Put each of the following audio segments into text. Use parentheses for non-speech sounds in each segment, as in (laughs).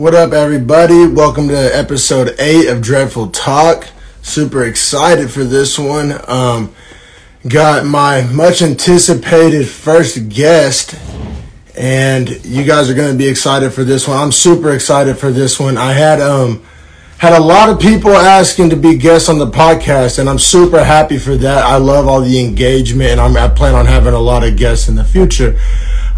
What up, everybody? Welcome to episode eight of Dreadful Talk. Super excited for this one. Um, got my much anticipated first guest, and you guys are going to be excited for this one. I'm super excited for this one. I had um had a lot of people asking to be guests on the podcast, and I'm super happy for that. I love all the engagement, and I'm, I plan on having a lot of guests in the future.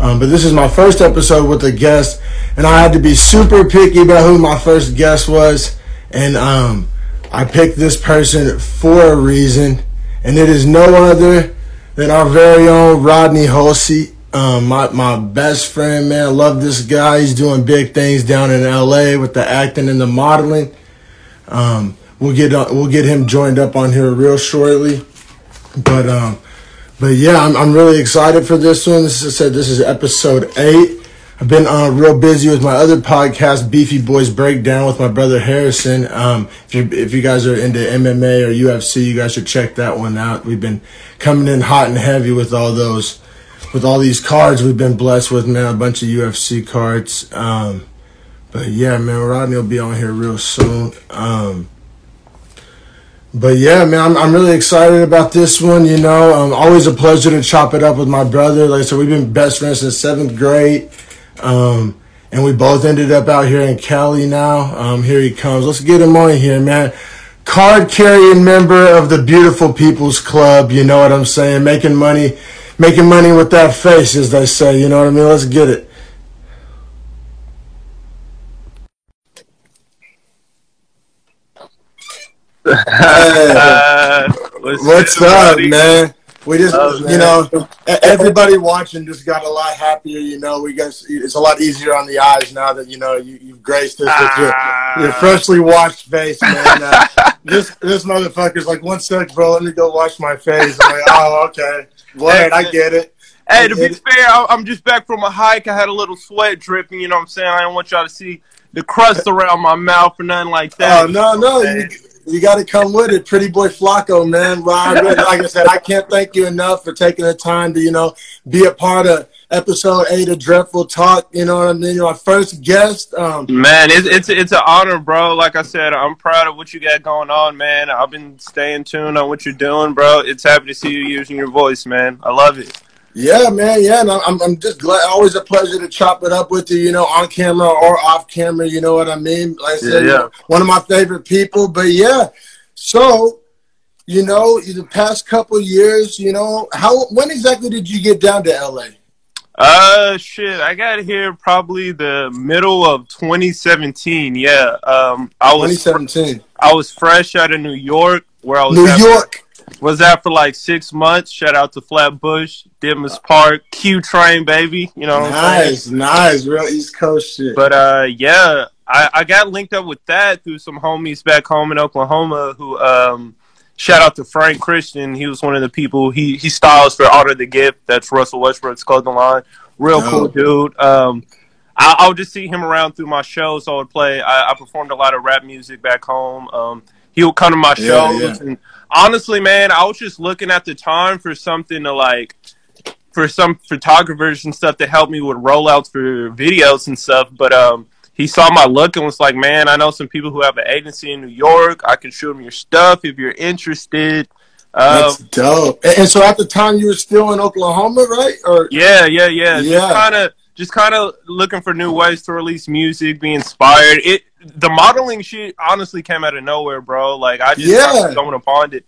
Um, but this is my first episode with a guest, and I had to be super picky about who my first guest was, and um, I picked this person for a reason, and it is no other than our very own Rodney Hulsey. Um, my my best friend, man, I love this guy. He's doing big things down in L.A. with the acting and the modeling. Um, we'll get uh, we'll get him joined up on here real shortly, but um, but yeah, I'm I'm really excited for this one. This is I said this is episode eight. I've been uh, real busy with my other podcast, Beefy Boys Breakdown, with my brother Harrison. Um, if you if you guys are into MMA or UFC, you guys should check that one out. We've been coming in hot and heavy with all those, with all these cards we've been blessed with, man. A bunch of UFC cards. Um, but yeah, man, Rodney will be on here real soon. Um, but yeah, man, I'm, I'm really excited about this one. You know, um, always a pleasure to chop it up with my brother. Like I said, we've been best friends since seventh grade. Um, and we both ended up out here in Cali now. Um, here he comes. Let's get him on here, man. Card carrying member of the Beautiful People's Club. You know what I'm saying? Making money, making money with that face, as they say. You know what I mean? Let's get it. Uh, what's, what's up, man? We just, Oh, you know, everybody watching just got a lot happier. You know, we got it's a lot easier on the eyes now that you know you, you've graced us with your, Ah. your freshly washed face, man. Uh, this this motherfucker's like, one sec, bro. Let me go wash my face. I'm like, oh, okay, word, I get it. Hey, to be It- fair, I'm just back from a hike. I had a little sweat dripping. You know what I'm saying? I didn't want y'all to see the crust around my mouth or nothing like that. Oh no, no, you, you got to come with it, pretty boy Flacco, man. Like I said, I can't thank you enough for taking the time to, you know, be a part of episode eight of Dreadful Talk. You know what I mean? My first guest. Um, Man, it's it's it's an honor, bro. Like I said, I'm proud of what you got going on, man. I've been staying tuned on what you're doing, bro. It's happy to see you using your voice, man. I love it. Yeah, man, yeah, and I'm, I'm just glad. Always a pleasure to chop it up with you, you know, on camera or off camera. You know what I mean? Like I said, Yeah, yeah. one of my favorite people. But yeah, so. You know, in the past couple years, you know, how when exactly did you get down to LA? Uh, shit, I got here probably the middle of 2017. Yeah, um, I was 2017. I was fresh out of New York, where I was New at, York. Was that for like six months. Shout out to Flatbush, Ditmas Park, Q Train, baby. You know what I'm saying? Nice, nice, real East Coast shit. But uh, yeah, I, I got linked up with that through some homies back home in Oklahoma who um. Shout out to Frank Christian. He was one of the people. He he styles for Honor the Gift. That's Russell Westbrook's clothing line. Real cool dude. Um, I, I would just see him around through my shows. I would play. I, I performed a lot of rap music back home. Um, he would come to my Yeah, shows, yeah. and honestly, man, I was just looking at the time for something to like, for some photographers and stuff to help me with rollouts for videos and stuff. But um, he saw my look and was like, "Man, I know some people who have an agency in New York. I can show them your stuff if you're interested." Um, That's dope. And, and so at the time you were still in Oklahoma, right? Or Yeah, yeah, yeah. Yeah. Kind of, just kind of looking for new ways to release music, be inspired. It, the modeling shit, honestly, came out of nowhere, bro. Like I just Yeah. going upon it.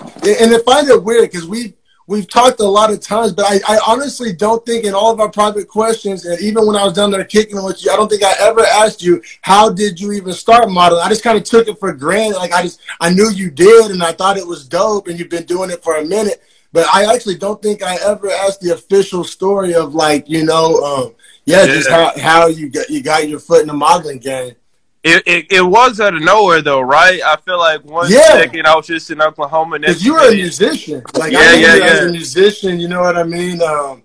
and I find it weird because we we've talked a lot of times, but I, I honestly don't think in all of our private questions, and even when I was down there kicking with you, I don't think I ever asked you how did you even start modeling. I just kind of took it for granted. Like I just I knew you did, and I thought it was dope, and you've been doing it for a minute. But I actually don't think I ever asked the official story of like you know, um, yeah, just how how you got you got your foot in the modeling game. It, it, it was out of nowhere though, right? I feel like one Yeah. second I was just in Oklahoma. Because you were a musician. Like Yeah, I knew yeah, as yeah. a musician, you know what I mean? Um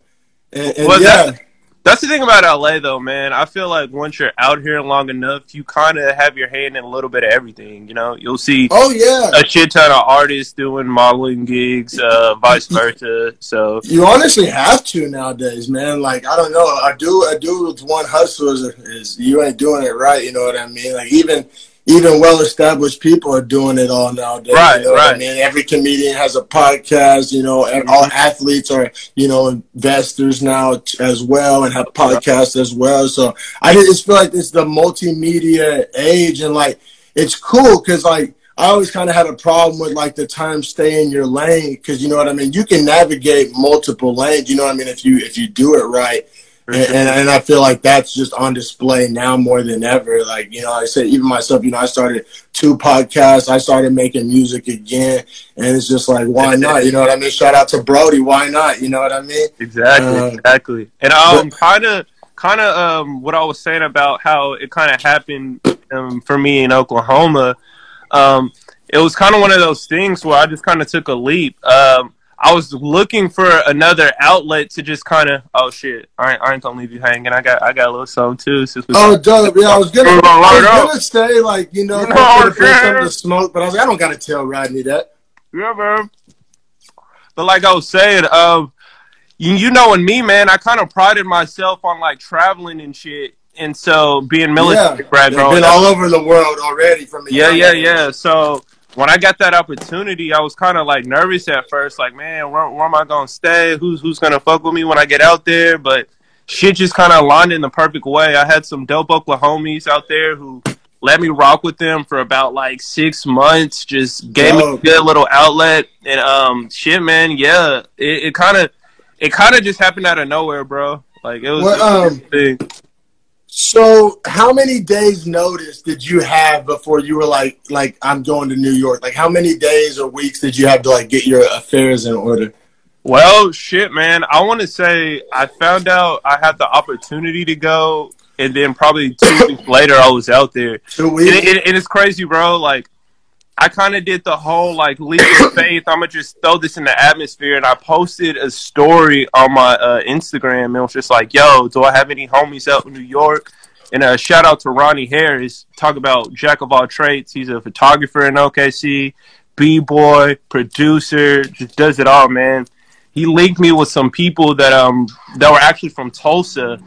and, and Well, yeah. that- That's the thing about LA, though, man. I feel like once you're out here long enough, you kind of have your hand in a little bit of everything. You know, you'll see. Oh yeah, a shit ton of artists doing modeling gigs, uh, vice versa. So you honestly have to nowadays, man. Like I don't know, I do, I do with one hustle is, is you ain't doing it right. You know what I mean? Like even even well established people are doing it all nowadays. Right, you know right. I mean, every comedian has a podcast. You know, and all mm-hmm. athletes are you know investors now as well and have podcasts as well. So I just feel like it's the multimedia age, and like it's cool because like. I always kind of had a problem with like the time stay in your lane because you know what I mean. You can navigate multiple lanes. You know what I mean if you if you do it right. And, and, and I feel like that's just on display now more than ever. Like, you know, I said, even myself, you know, I started two podcasts. I started making music again. And it's just like, why not? You know what I mean? Shout out to Brody. Why not? You know what I mean? Exactly. Uh, exactly. And um, kind of, kind of um, what I was saying about how it kind of happened um, for me in Oklahoma. Um, it was kind of one of those things where I just kind of took a leap. Um, I was looking for another outlet to just kind of oh shit. I ain't, I ain't gonna leave you hanging. I got I got a little something too since we oh dope yeah I was gonna I was gonna say like you know no, something to smoke but I was like I don't gotta tell Rodney that. Yeah man. But like I was saying um you, you know and me man I kind of prided myself on like traveling and shit and so being military yeah, grad been all over the world already from yeah yeah yeah. So when I got that opportunity, I was kind of like nervous at first, like, man, where, where am I gonna stay? Who's who's gonna fuck with me when I get out there? But shit just kind of aligned in the perfect way. I had some dope Oklahomies out there who let me rock with them for about like six months. Just gave me a good little outlet, and um, shit, man, yeah, it kind of, it kind of just happened out of nowhere, bro. Like it was. Well, um. So, how many days notice did you have before you were like, like I'm going to New York? Like, how many days or weeks did you have to like get your affairs in order? Well, shit, man. I want to say I found out I had the opportunity to go, and then probably two weeks (coughs) later I was out there. Two weeks, and, it, and it's crazy, bro. Like, I kind of did the whole like leap of (coughs) faith. I'm gonna just throw this in the atmosphere, and I posted a story on my uh, Instagram, and it was just like, "Yo, do I have any homies out in New York?" And a uh, shout out to Ronnie Harris. Talk about jack of all trades. He's a photographer in OKC, b boy, producer, just does it all, man. He linked me with some people that um that were actually from Tulsa.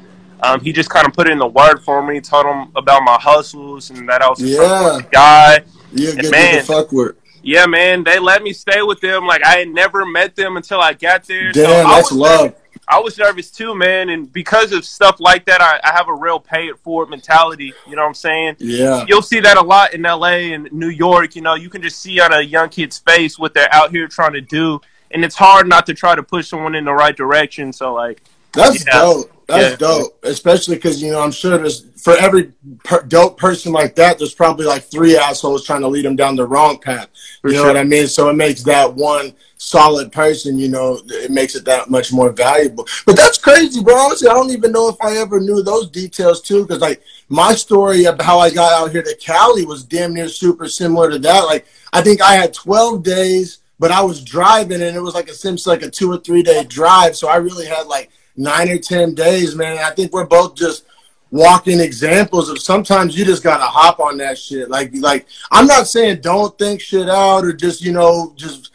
Um, he just kind of put in the word for me, told him about my hustles and that I was yeah. a guy yeah, get man, fuck with. Yeah, man, they let me stay with them. Like I had never met them until I got there. Damn, so that's love. Nervous. I was nervous too, man, and because of stuff like that, I, I have a real pay it forward mentality. You know what I'm saying? Yeah. You'll see that a lot in LA and New York. You know, you can just see on a young kid's face what they're out here trying to do, and it's hard not to try to push someone in the right direction. So, like, that's yeah. dope. That's yeah. dope, especially because you know I'm sure there's for every per- dope person like that, there's probably like three assholes trying to lead them down the wrong path. For you know what I mean? So it makes that one solid person, you know, it makes it that much more valuable. But that's crazy, bro. Honestly, I don't even know if I ever knew those details too, because like my story of how I got out here to Cali was damn near super similar to that. Like I think I had 12 days, but I was driving, and it was like a seems like a two or three day drive, so I really had like nine or ten days, man. I think we're both just walking examples of sometimes you just gotta hop on that shit. Like like I'm not saying don't think shit out or just, you know, just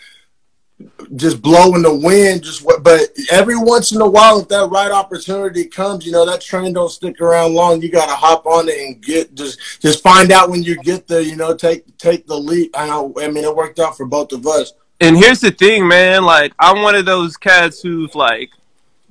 just blowing the wind, just but every once in a while if that right opportunity comes, you know, that train don't stick around long. You gotta hop on it and get just just find out when you get there, you know, take take the leap. I know I mean it worked out for both of us. And here's the thing, man, like I'm one of those cats who's like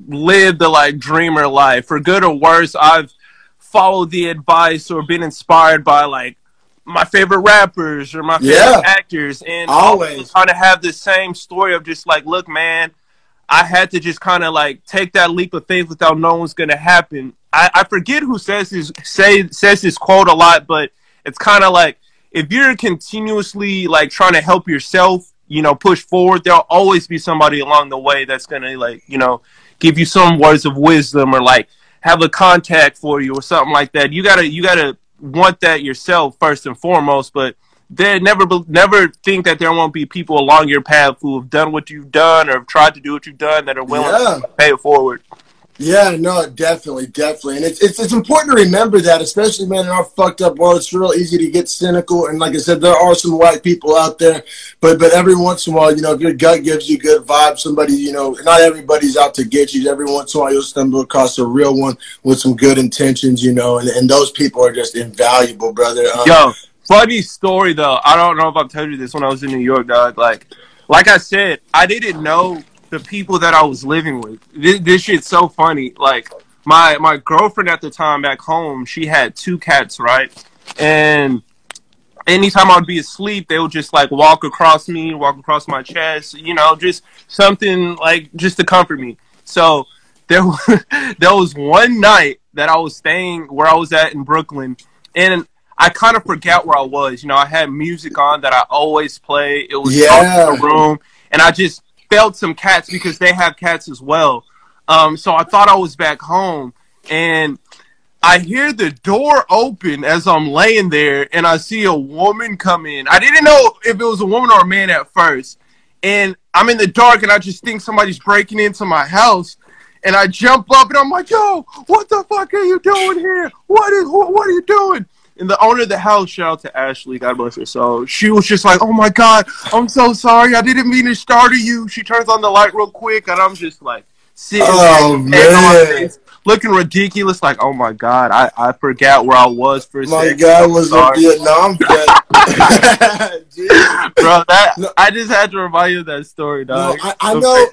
lived the like dreamer life. For good or worse, I've followed the advice or been inspired by like my favorite rappers or my favorite yeah, actors, and always kind of have the same story of just like, look, man, I had to just kind of like take that leap of faith without knowing what's gonna happen. I, I forget who says this say says this quote a lot, but it's kind of like if you're continuously like trying to help yourself, you know, push forward, there'll always be somebody along the way that's gonna like, you know, give you some words of wisdom or like have a contact for you or something like that. You gotta you gotta want that yourself first and foremost, but then never never think that there won't be people along your path who have done what you've done or have tried to do what you've done that are willing yeah. to pay it forward. Yeah, no, definitely, definitely, and it's, it's it's important to remember that, especially man in our fucked up world. It's real easy to get cynical, and like I said, there are some white people out there, but but every once in a while, you know, if your gut gives you good vibes, somebody, you know, not everybody's out to get you. Every once in a while, you'll stumble across a real one with some good intentions, you know, and, and those people are just invaluable, brother. Um, Yo, funny story though. I don't know if I've told you this when I was in New York, dog. Like, like I said, I didn't know the people that I was living with. This, this shit's so funny. Like my my girlfriend at the time back home, she had two cats, right? And anytime I'd be asleep, they would just like walk across me, walk across my chest, you know, just something like just to comfort me. So there (laughs) there was one night that I was staying where I was at in Brooklyn, and I kind of forgot where I was. You know, I had music on that I always play. It was yeah. in the room, and I just felt some cats because they have cats as well. Um, so I thought I was back home, and I hear the door open as I'm laying there, and I see a woman come in. I didn't know if it was a woman or a man at first, and I'm in the dark, and I just think somebody's breaking into my house. And I jump up and I'm like, "Yo, what the fuck are you doing here? What is what are you doing?" And the owner of the house, shout out to Ashley, God bless her So She was just like, "Oh my God, I'm so sorry. I didn't mean to startle you." She turns on the light real quick, and I'm just like sitting oh, man. looking ridiculous. Like, oh my God, I, I forgot where I was for a my second. My God, was in Vietnam (laughs) (laughs) Bro, that no. I just had to remind you of that story, dog. No, I, I know.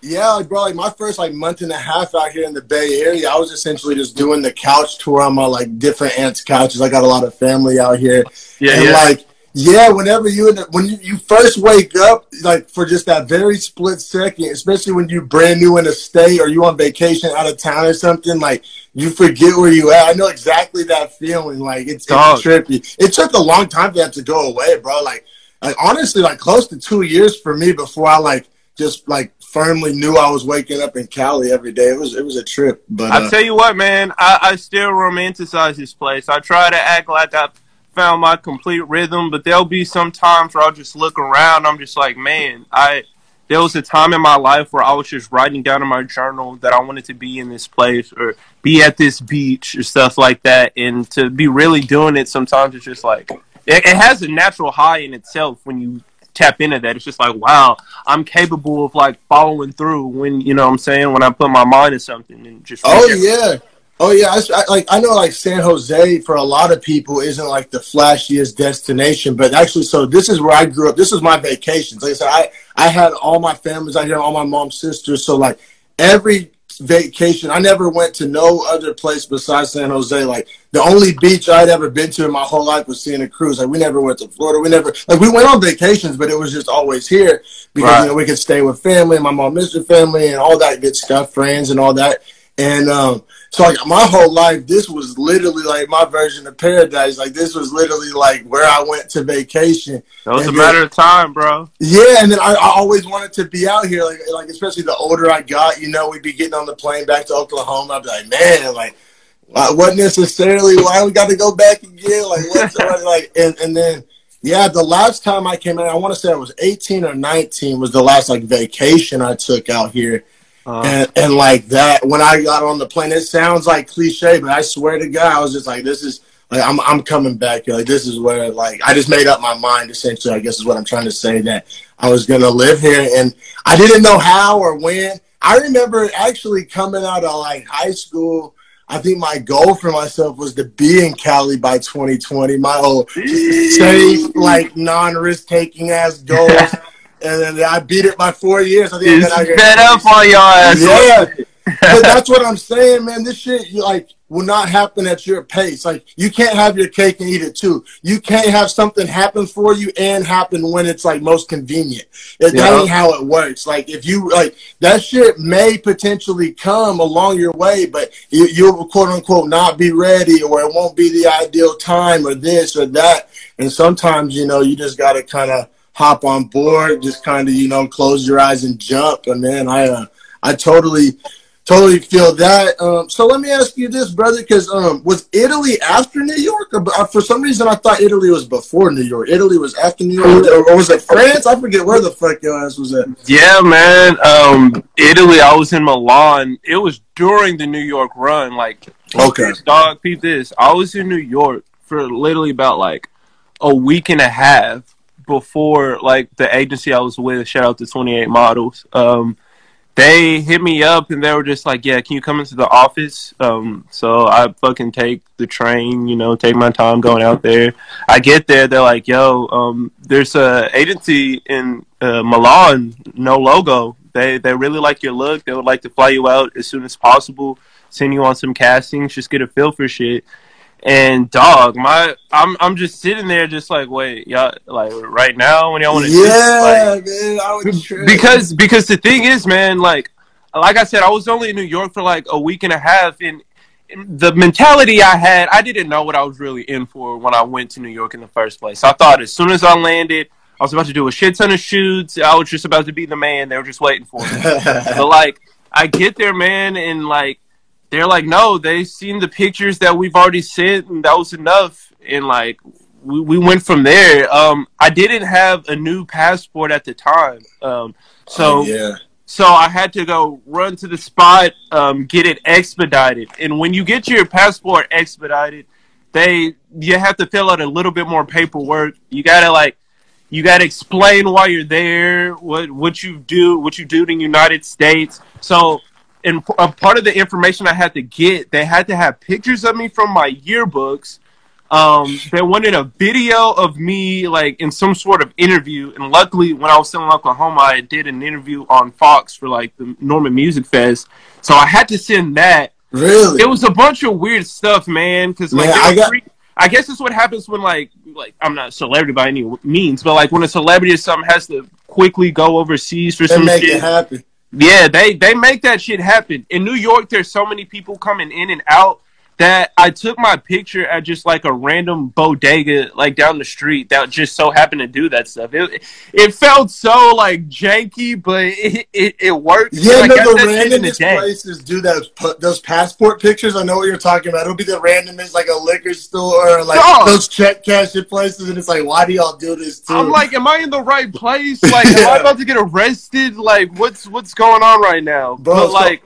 Yeah, like, bro, like my first like month and a half out here in the Bay Area, I was essentially just doing the couch tour on my like different aunts' couches. I got a lot of family out here. Yeah, and yeah. like yeah, whenever you when you, first wake up, like for just that very split second, especially when you're brand new in a state or you on vacation out of town or something, like you forget where you at. I know exactly that feeling. Like it's, it's trippy. It took a long time for that to go away, bro. Like, like honestly, like close to two years for me before I like just like firmly knew I was waking up in Cali every day. It was it was a trip. But I uh, tell you what, man, I, I still romanticize this place. I try to act like I found my complete rhythm, but there'll be some times where I'll just look around. I'm just like, man, I. There was a time in my life where I was just writing down in my journal that I wanted to be in this place or be at this beach or stuff like that. And to be really doing it, sometimes it's just like it, it has a natural high in itself when you tap into that. It's just like, wow, I'm capable of like following through when you know what I'm saying when I put my mind to something and just. Oh yeah. Oh yeah, I, I, like I know like San Jose for a lot of people isn't like the flashiest destination, but actually, so this is where I grew up. This is my vacations. Like I said, I I had all my families out here, all my mom's sisters. So like every vacation. I never went to no other place besides San Jose. Like the only beach I'd ever been to in my whole life was Santa Cruz. Like we never went to Florida. We never like we went on vacations, but it was just always here because right. you know we could stay with family, my mom missed her family, and all that good stuff, friends, and all that. And um, so like my whole life, this was literally like my version of paradise. Like this was literally like where I went to vacation. It was and a then, matter of time, bro. Yeah, and then I, I, always wanted to be out here. Like like especially the older I got, you know, we'd be getting on the plane back to Oklahoma. I'd be like, man, like what necessarily why we got to go back again? Like what's like and, and then yeah, the last time I came out, I want to say I was 18 or 19 was the last like vacation I took out here uh, and, and like that, when I got on the plane, it sounds like cliche, but I swear to God, I was just like, this is like I'm I'm coming back here. Like this is where like I just made up my mind. Essentially, I guess is what I'm trying to say that I was gonna live here, and I didn't know how or when. I remember actually coming out of like high school. I think my goal for myself was to be in Cali by 2020. My whole safe, like non-risk taking ass goals. (laughs) and then I beat it by four years. I think I fed up on your ass. Yeah, (laughs) but that's what I'm saying, man. This shit, like, will not happen at your pace. Like, you can't have your cake and eat it too. You can't have something happen for you and happen when it's like most convenient. It, yeah. That ain't how it works. Like, if you like that shit may potentially come along your way, but you, you'll quote unquote not be ready, or it won't be the ideal time, or this or that. And sometimes, you know, you just got to kind of hop on board, just kind of you know close your eyes and jump. And then I uh, I totally totally feel that. Um, so let me ask you this, brother, because um, was Italy after New York, or uh, for some reason I thought Italy was before New York? Italy was after New York, or, was it France? I forget where the fuck your ass was at. Yeah, man. Um, Italy. I was in Milan. It was during the New York run. Like, okay, dog, peep this. I was in New York for literally about like a week and a half before like the agency I was with. Shout out to Twenty Eight Models. Um, they hit me up and they were just like, "Yeah, can you come into the office?" Um, so I fucking take the train, you know, take my time going out there. I get there, they're like, "Yo, um, there's a agency in uh, Milan, no logo. They they really like your look. They would like to fly you out as soon as possible, send you on some castings, just get a feel for shit." And dog, my I'm I'm just sitting there, just like, wait, y'all, like right now when y'all want to, yeah, like, man, I would because because the thing is, man, like like I said, I was only in New York for like a week and a half, and, and the mentality I had, I didn't know what I was really in for when I went to New York in the first place. I thought as soon as I landed, I was about to do a shit ton of shoots. I was just about to be the man. They were just waiting for me. (laughs) but like, I get there, man, and like they're like, no, they seen the pictures that we've already sent, and that was enough. And like, we, we went from there. Um, I didn't have a new passport at the time, um, so oh, yeah. So I had to go run to the spot, um, get it expedited. And when you get your passport expedited, they you have to fill out a little bit more paperwork. You gotta like you gotta explain why you're there, what what you do, what you do in the United States. So and a part of the information I had to get, they had to have pictures of me from my yearbooks. Um, they wanted a video of me like in some sort of interview, and luckily, when I was still in Oklahoma, I did an interview on Fox for like the Norman Music Fest, so I had to send that. Really, it was a bunch of weird stuff, man. Because like, I, got- I guess that's what happens when like like I'm not a celebrity by any means, but like when a celebrity or something has to quickly go overseas for some make shit. It happen. Yeah, they they make that shit happen. In New York, there's so many people coming in and out that I took my picture at just like a random bodega like down the street that just so happened to do that stuff. It it felt so like janky, but it it, it worked. Yeah, no, the randomest places do those those passport pictures. I know what you're talking about. It'll be the randomest like a liquor store or like oh. those check cashing places, and it's like, why do y'all do this too? I'm like, am I in the right place? (laughs) Like, yeah. am I about to get arrested? Like, what's what's going on right now? Bro, but so, like.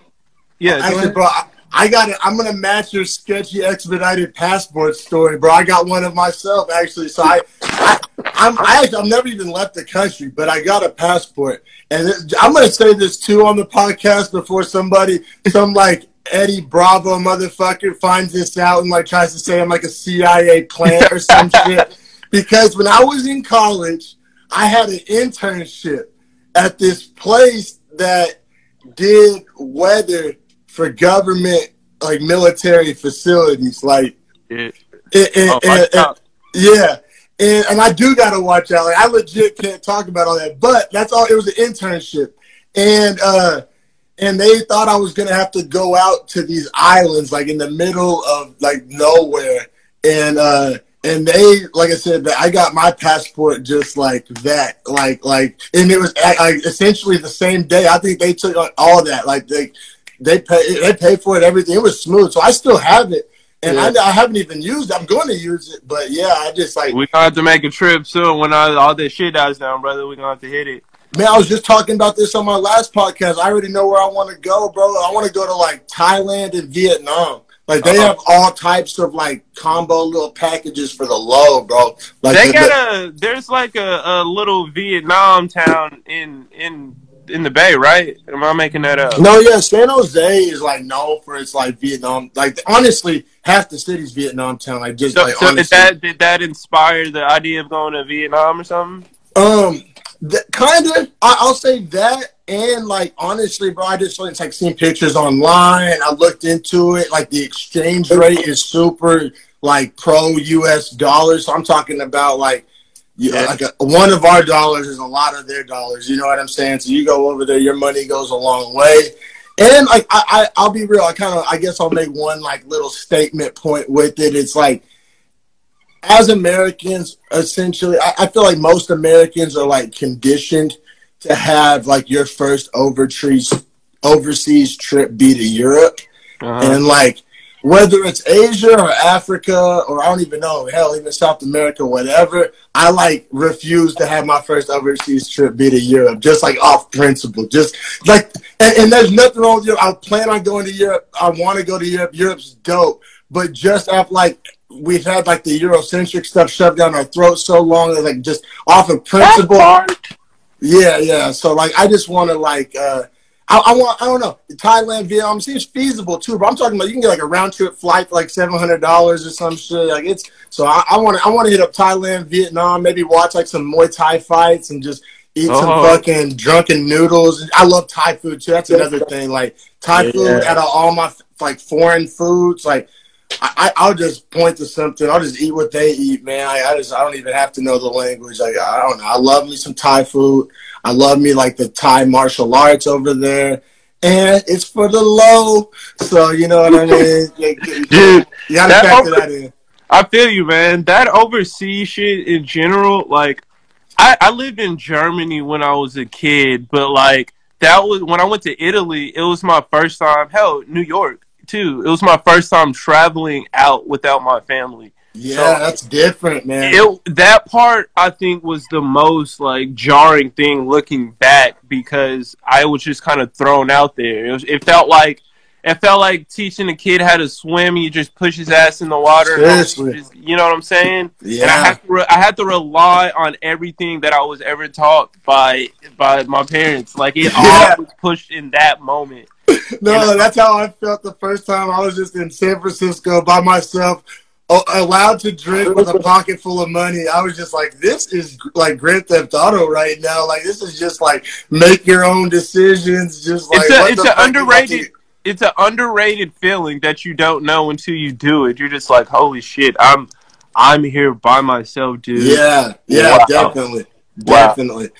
Yeah, actually, bro, I, I got it. I'm gonna match your sketchy expedited passport story, bro. I got one of myself actually. So I, I I'm I actually, I've never even left the country, but I got a passport, and it, I'm gonna say this too on the podcast before somebody, some like Eddie Bravo motherfucker finds this out and like tries to say I'm like a CIA plant or some (laughs) shit. Because when I was in college, I had an internship at this place that did weather for government like military facilities, like it, it, it, oh, yeah. And, and I do gotta watch out. Like I legit can't talk about all that, but that's all. It was an internship, and uh, and they thought I was gonna have to go out to these islands, like in the middle of like nowhere, and uh, and they, like I said, I got my passport just like that, like like, and it was like essentially the same day. I think they took all that, like they they pay they pay for it everything. It was smooth, so I still have it, and yeah. I, I, haven't even used. it. I'm going to use it, but yeah, I just like we gonna have to make a trip soon when all, all this shit dies down, brother. We are gonna have to hit it. Man, I was just talking about this on my last podcast. I already know where I want to go, bro. I want to go to like Thailand and Vietnam. Like they uh-huh. have all types of like combo little packages for the low, bro. Like they got a there's like a, a little Vietnam town in in in the Bay, right? Am I making that up? No, yeah, San Jose is like known for its like Vietnam. Like honestly, half the city's Vietnam town. Like just so, like so did that did that inspire the idea of going to Vietnam or something? Um, kind of. I, will say that, and like honestly, bro, I just like seen pictures online. I looked into it. Like the exchange rate is super like pro U.S. dollars. So I'm talking about like yeah, like a, one of our dollars is a lot of their dollars. You know what I'm saying? So you go over there, your money goes a long way. And like I, I will be real. I kind of I guess I'll make one like little statement point with it. It's like as Americans, essentially, I, I feel like most Americans are like conditioned to have like your first overseas overseas trip be to Europe, Uh-huh. and like whether it's Asia or Africa or I don't even know, hell, even South America, whatever. I like refuse to have my first overseas trip be to Europe, just like off principle, just like. And, and there's nothing wrong with Europe. I plan on going to Europe. I want to go to Europe. Europe's dope, but just after like we've had like the Eurocentric stuff shoved down our throats so long, that like just off of principle. Yeah, yeah. So like, I just want to like, uh, I, I want, I don't know, Thailand, Vietnam seems feasible too. But I'm talking about you can get like a round trip flight for like seven hundred dollars or some shit. Like it's so I want to, I want to hit up Thailand, Vietnam, maybe watch like some Muay Thai fights and just eat some Oh. fucking drunken noodles. I love Thai food too. That's another thing. Like Thai Yeah. food out of all my like foreign foods, like. I, I- I'll just point to something. I'll just eat what they eat, man. I, I just I don't even have to know the language. Like I don't know. I love me some Thai food. I love me like the Thai martial arts over there, and it's for the low. So you know what I mean, (laughs) dude. You gotta that factor over- that in. I feel you, man. That overseas shit in general, like, I, I lived in Germany when I was a kid, but like that was when I went to Italy. It was my first time. Hell, New York too. It was my first time traveling out without my family. Yeah, So- that's different, man. It that part I think was the most like jarring thing looking back because I was just kind of thrown out there. It, was, it felt like it felt like teaching a kid how to swim. You just push his ass in the water. Just- you know what I'm saying? Yeah. And I had to re- I had to rely on everything that I was ever taught by by my parents. Like it (laughs) Yeah. all was pushed in that moment. (laughs) no, that's how I felt the first time I was just in San Francisco by myself, Oh, allowed to drink with a pocket full of money. I was just like, this is like Grand Theft Auto right now. Like this is just like make your own decisions. Just like It's a- it's the a fuck you about underrated- it's an underrated feeling that you don't know until you do it. You're just like, holy shit, I'm I'm here by myself, dude. Yeah, yeah, Wow. definitely. Wow. Definitely.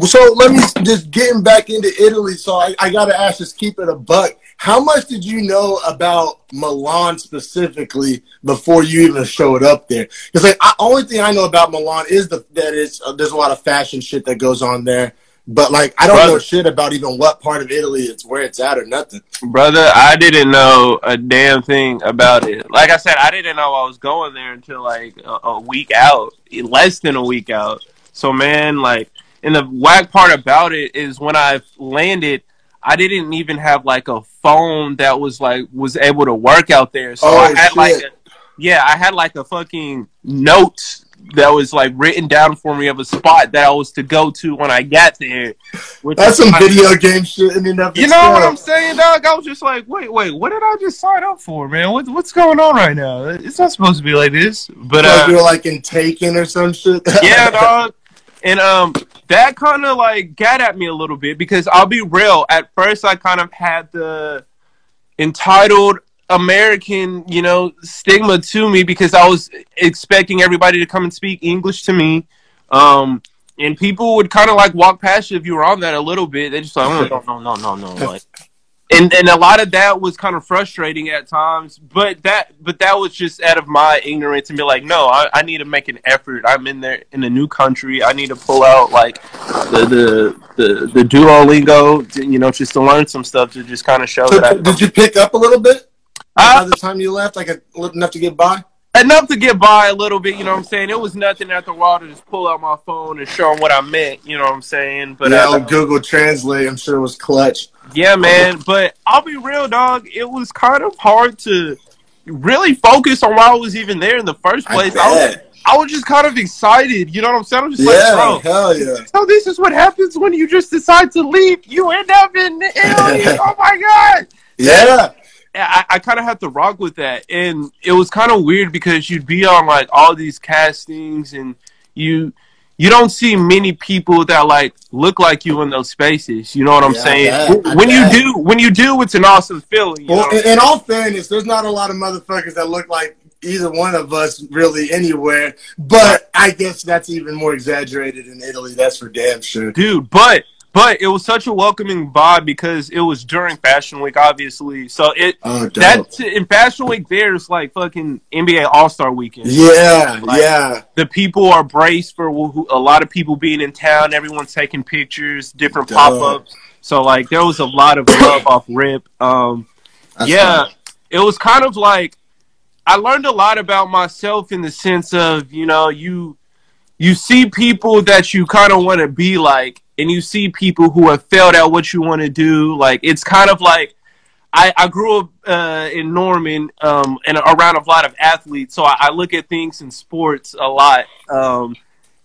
So let me just getting back into Italy. So I, I got to ask, just keep it a buck. How much did you know about Milan specifically before you even showed up there? Because like, I, only thing I know about Milan is the, that it's uh, there's a lot of fashion shit that goes on there. But like, I don't know shit about even what part of Italy it's where it's at or nothing. Brother, I didn't know a damn thing about it. Like I said, I didn't know I was going there until like a, a week out, less than a week out. So man, like, and the whack part about it is when I landed, I didn't even have like a phone that was like was able to work out there. So Oh, I had shit. like, a, yeah, I had like a fucking note that was like written down for me of a spot that I was to go to when I got there. Which That's some kinda- video game shit in and of you know what I'm saying, dog? I was just like, wait, wait, what did I just sign up for, man? What, what's going on right now? It's not supposed to be like this. But uh, you're like in Taken or some shit. (laughs) yeah, dog. And um, that kind of like got at me a little bit because I'll be real. At first, I kind of had the entitled American, you know, stigma to me because I was expecting everybody to come and speak English to me. Um, and people would kind of like walk past you if you were on that a little bit. They just like, oh, no, no, no, no, no. Like, and and a lot of that was kind of frustrating at times. But that but that was just out of my ignorance and be like, no, I, I need to make an effort. I'm in there in a new country. I need to pull out like the the the, the Duolingo, to, you know, just to learn some stuff to just kind of show So, that I, did you pick up a little bit Uh, by the time you left? Like a, enough to get by? Enough to get by a little bit. You know what I'm saying? It was nothing after a while to just pull out my phone and show them what I meant. You know what I'm saying? But yeah, uh, Google Translate, I'm sure it was clutch. Yeah, man. But I'll be real, dog. It was kind of hard to really focus on why I was even there in the first place. I, was. I was just kind of excited. You know what I'm saying? I'm just Yeah, like, bro. hell yeah. So this is what happens when you just decide to leave. You end up in Italy. (laughs) oh my god! Yeah. I, I kind of had to rock with that, and it was kind of weird because you'd be on like all these castings, and you you don't see many people that like look like you in those spaces. You know what I'm Yeah, saying? bet, when you do, when you do, it's an awesome feeling. You Well, know? in, in all fairness, there's not a lot of motherfuckers that look like either one of us really anywhere. But I guess that's even more exaggerated in Italy. That's for damn sure. dude. But but it was such a welcoming vibe because it was during Fashion Week, obviously. So it Oh, that in Fashion Week there's like fucking NBA All Star Weekend. Yeah, Like- yeah. The people are braced for who, a lot of people being in town. Everyone's taking pictures, different pop ups. So like there was a lot of love (coughs) off rip. Um, yeah, fine. it was kind of like I learned a lot about myself in the sense of you know you you see people that you kind of want to be like, and you see people who have failed at what you want to do. Like it's kind of like I, I grew up uh, in Norman um, and around a lot of athletes, so I, I look at things in sports a lot. Um,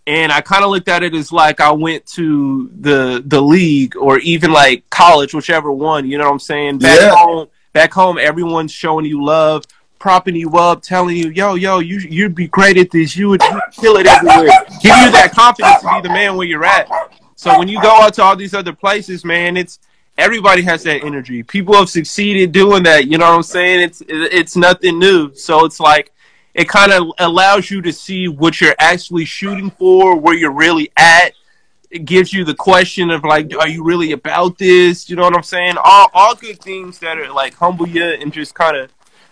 and I kind of looked at it as like I went to the the league or even like college, whichever one. You know what I'm saying? Back Yeah. home, back home, everyone's showing you love, propping you up, telling you, "Yo, yo, you you'd be great at this. You would kill it everywhere." Give you that confidence to be the man where you're at. So when you go out to all these other places, man, it's everybody has that energy. People have succeeded doing that. You know what I'm saying? It's it's nothing new. So it's like it kind of allows you to see what you're actually shooting for, where you're really at. It gives you the question of like, are you really about this? You know what I'm saying? All all good things that are like humble you and just kind of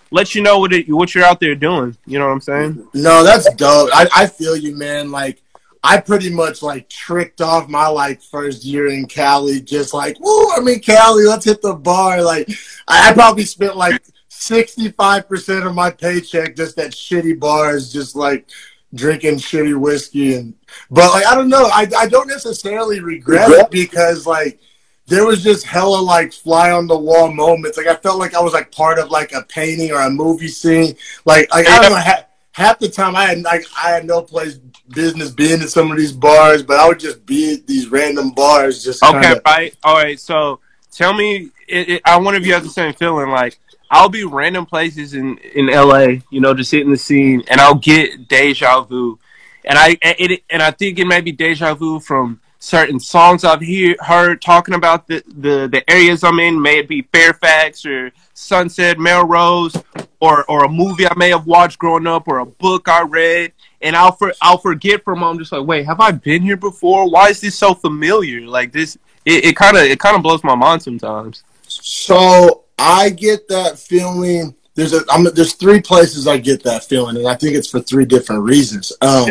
let you know what it, what you're out there doing. You know what I'm saying? No, that's dope. I, I feel you, man. Like, I pretty much like tricked off my like first year in Cali, just like, woo, I'm in Cali, let's hit the bar. Like, I, I probably spent like 65% of my paycheck just at shitty bars, just like drinking shitty whiskey. And, but like, I don't know, I, I don't necessarily regret it because like, there was just hella like fly on the wall moments. Like I felt like I was like part of like a painting or a movie scene. Like like I don't know. Ha- half the time I had like I had no place business being in some of these bars, but I would just be at these random bars. Just Okay, kinda, right. All right. So tell me, it, it, I wonder if you have the same feeling. Like I'll be random places in in LA, you know, just hitting the scene, and I'll get deja vu, and I it, and I think it may be deja vu from certain songs I've hear, heard talking about the, the the areas I'm in. May it be Fairfax or Sunset, Melrose, or or a movie I may have watched growing up, or a book I read. And I'll for, I'll forget for a moment, just like, wait, have I been here before? Why is this so familiar? Like this, it kind of it kind of blows my mind sometimes. So I get that feeling. There's a I'm, there's three places I get that feeling, and I think it's for three different reasons. Um,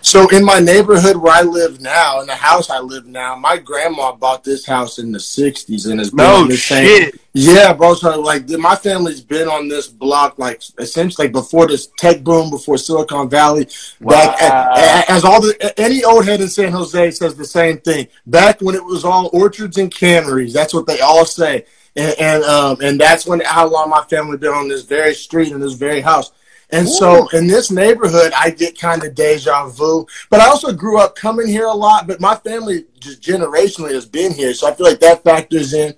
So in my neighborhood where I live now, in the house I live now, my grandma bought this house in the '60s and has been No on the same. shit. Yeah, bro. So like, my family's been on this block like essentially before this tech boom, before Silicon Valley. Back Wow. a- a- as all the any old head in San Jose says the same thing. Back when it was all orchards and canneries, that's what they all say. And and, um, and that's when how long my family been on this very street in this very house. And so in this neighborhood, I get kind of deja vu. But I also grew up coming here a lot. But my family just generationally has been here, so I feel like that factors in.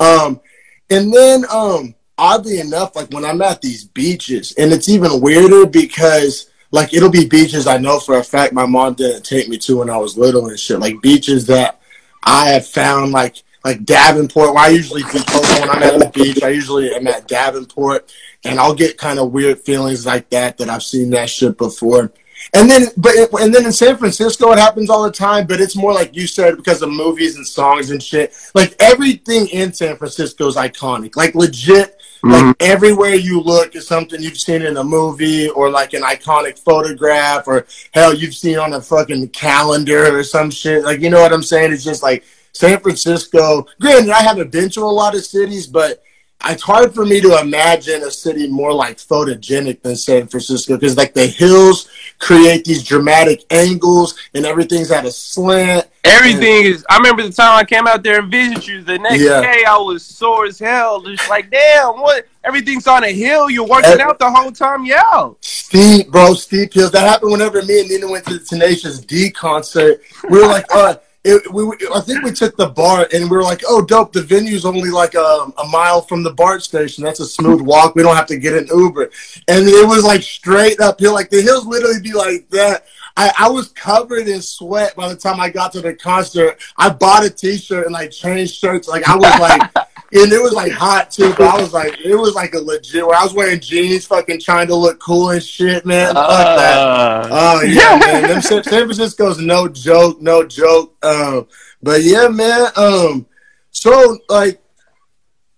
Um, and then, um, oddly enough, like when I'm at these beaches, and it's even weirder because like it'll be beaches I know for a fact my mom didn't take me to when I was little and shit. Like beaches that I have found like like Davenport, where I usually do when I'm at the beach. I usually am at Davenport, and I'll get kind of weird feelings like that that I've seen that shit before. And then, but and then in San Francisco, it happens all the time. But it's more like you said because of movies and songs and shit. Like everything in San Francisco is iconic. Like legit, like mm-hmm. everywhere you look is something you've seen in a movie or like an iconic photograph or hell you've seen on a fucking calendar or some shit. Like you know what I'm saying? It's just like San Francisco. Granted, I haven't been to a lot of cities, but it's hard for me to imagine a city more like photogenic than San Francisco because like the hills create these dramatic angles and everything's at a slant. Everything is. I remember the time I came out there and visited you. The next Yeah. day, I was sore as hell. Just like, damn, what? Everything's on a hill. You're working Every- out the whole time. Yeah. Steep, bro, steep hills. That happened whenever me and Nina went to the Tenacious D concert. We were like, (laughs) uh, it, we, I think we took the BART and we were like, oh, dope. The venue's only like a, a mile from the BART station. That's a smooth walk. We don't have to get an Uber. And it was like straight uphill. Like the hills literally be like that. I, I was covered in sweat by the time I got to the concert. I bought a T-shirt and like changed shirts. Like I was like, and it was like hot too. But I was like, it was like a legit. Where I was wearing jeans, fucking trying to look cool and shit, man. Fuck Uh, that. Oh yeah, man. Them San San Francisco's no joke, no joke. Um, but yeah, man. Um, so like,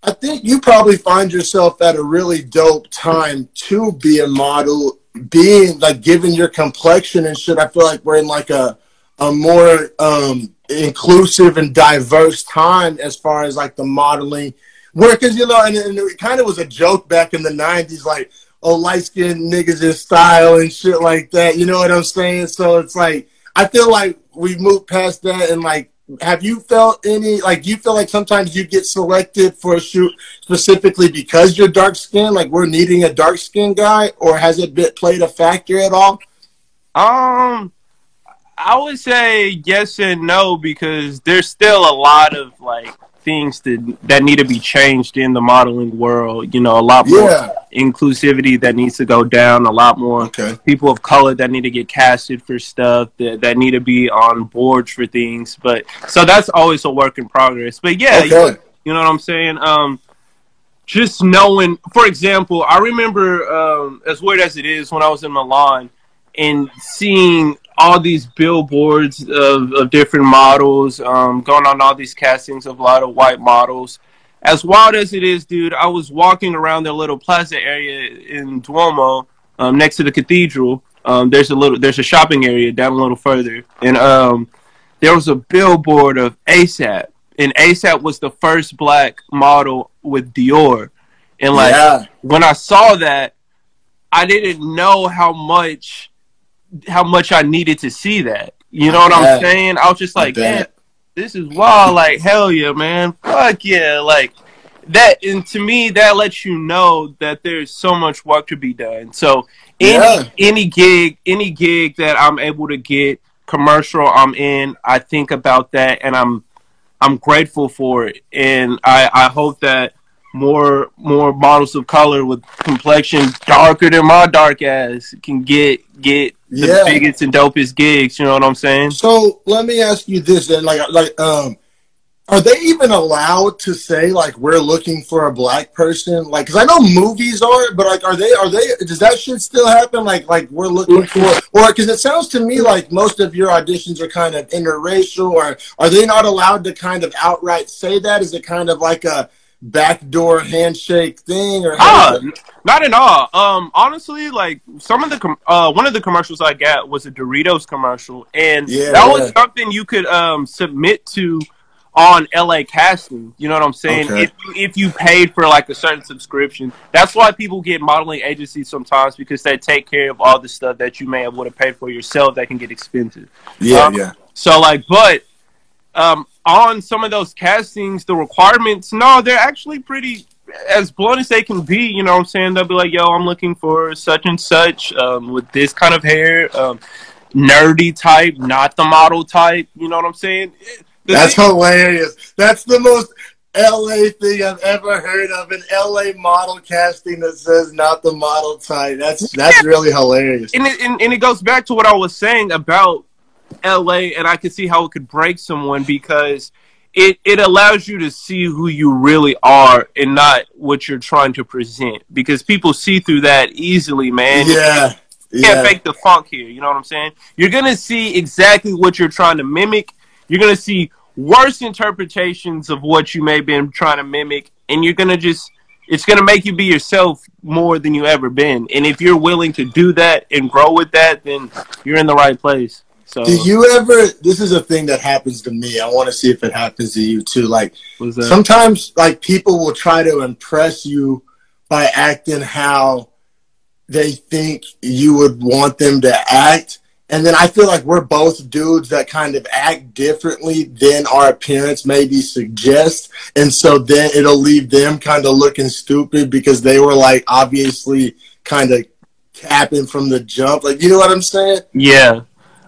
I think you probably find yourself at a really dope time to be a model, being like given your complexion and shit. I feel like we're in like a a more um inclusive and diverse time as far as like the modeling. Work because you know and, and it kind of was a joke back in the 90s like oh light skinned niggas in style and shit like that. You know what i'm saying? So it's like i feel like we've moved past that and like have you felt any like you feel like sometimes you get selected for a shoot specifically because you're dark skinned? Like we're needing a dark skinned guy? Or has it been played a factor at all? Um, I would say yes and no because there's still a lot of like things that that need to be changed in the modeling world. You know, a lot more yeah inclusivity that needs to go down. A lot more okay people of color that need to get casted for stuff that that need to be on boards for things. But so that's always a work in progress. But yeah, you, you know what I'm saying. Um, just knowing, for example, I remember um, as weird as it is when I was in Milan and seeing all these billboards of, of different models, um, going on all these castings of a lot of white models. As wild as it is, dude, I was walking around the little plaza area in Duomo, um, next to the cathedral. Um, there's a little, there's a shopping area down a little further, and um, there was a billboard of ASAP, and ASAP was the first black model with Dior, and like yeah when I saw that, I didn't know how much how much I needed to see that. You know what I'm saying? I was just like, man, this is wild. Like, hell yeah, man. Fuck yeah. Like that and to me that lets you know that there's so much work to be done. So any Yeah. any gig, any gig that I'm able to get commercial I'm in, I think about that and I'm I'm grateful for it. And I, I hope that more more models of color with complexion darker than my dark ass can get get Yeah. biggest and dopest gigs. You know what I'm saying? So let me ask you this then, like, like, um, are they even allowed to say like we're looking for a black person? Like, because I know movies are, but like, are they? Are they? Does that shit still happen? Like, like we're looking for, or because it sounds to me like most of your auditions are kind of interracial, or are they not allowed to kind of outright say that? Is it kind of like a backdoor handshake thing, or Ah, n- not at all. Um, honestly, like some of the com- uh, one of the commercials I got was a Doritos commercial, and Yeah, that was something you could um submit to on LA casting. You know what I'm saying? Okay. If you, if you paid for like a certain subscription, that's why people get modeling agencies sometimes because they take care of all the stuff that you may have would have paid for yourself that can get expensive. yeah, um, yeah, So like, but um, on some of those castings, the requirements, no, they're actually pretty as blunt as they can be. You know what I'm saying? They'll be like, yo, I'm looking for such and such um, with this kind of hair, um, nerdy type, not the model type. You know what I'm saying? The That's thing- hilarious. That's the most LA thing I've ever heard of. An LA model casting that says not the model type. That's that's really hilarious. and it, and, and it goes back to what I was saying about LA, and I could see how it could break someone because it it allows you to see who you really are and not what you're trying to present because people see through that easily, man. Yeah. You can't Yeah. fake the funk here. You know what I'm saying? You're gonna see exactly what you're trying to mimic. You're gonna see worse interpretations of what you may have been trying to mimic, and you're gonna just it's gonna make you be yourself more than you ever been. And if you're willing to do that and grow with that, then you're in the right place. So Do you ever this is a thing that happens to me. I want to see if it happens to you too. Like sometimes like people will try to impress you by acting how they think you would want them to act and then i feel like we're both dudes that kind of act differently than our appearance maybe suggests and so then it'll leave them kind of looking stupid because they were like obviously kind of capping from the jump like you know what i'm saying yeah.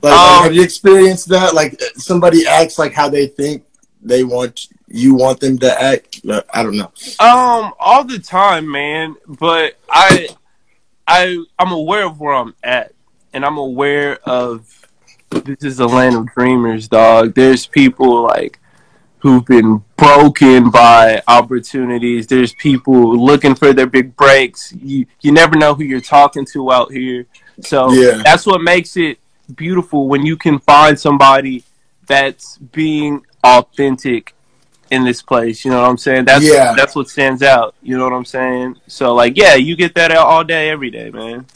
Like, Um, like, have you experienced that like somebody acts like how they think they want you want them to act i don't know Um, all the time, man. But I, I, I'm aware of where I'm at, and I'm aware of this is a land of dreamers, dog. There's people like who've been broken by opportunities. There's people looking for their big breaks. You you never know who you're talking to out here. So Yeah. that's what makes it beautiful when you can find somebody that's being authentic in this place. You know what I'm saying? That's Yeah. that's what stands out. You know what I'm saying? So like yeah, you get that out all day, every day, man.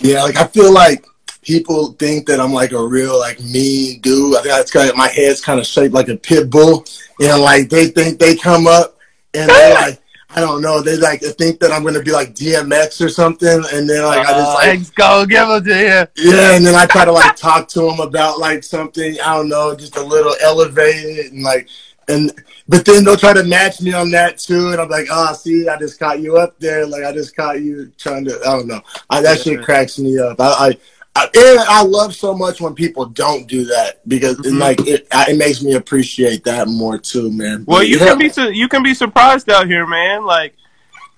Yeah, like I feel like people think that I'm like a real like mean dude. I think it's kind of, my head's kind of shaped like a pit bull, and like they think they come up and they like I don't know they like think that I'm gonna be like DMX or something, and then like I just uh, like let's go give it to you. yeah, and then I try to like (laughs) talk to them about like something I don't know, just a little elevated and like and but then they'll try to match me on that too, and I'm like, oh, see, I just caught you up there, like I just caught you trying to, I don't know, I, that shit Yeah. cracks me up. I, I, I and I love so much when people don't do that because it, Mhm. like it, it makes me appreciate that more too, man. Well, But, you yeah. can be su- you can be surprised out here, man. Like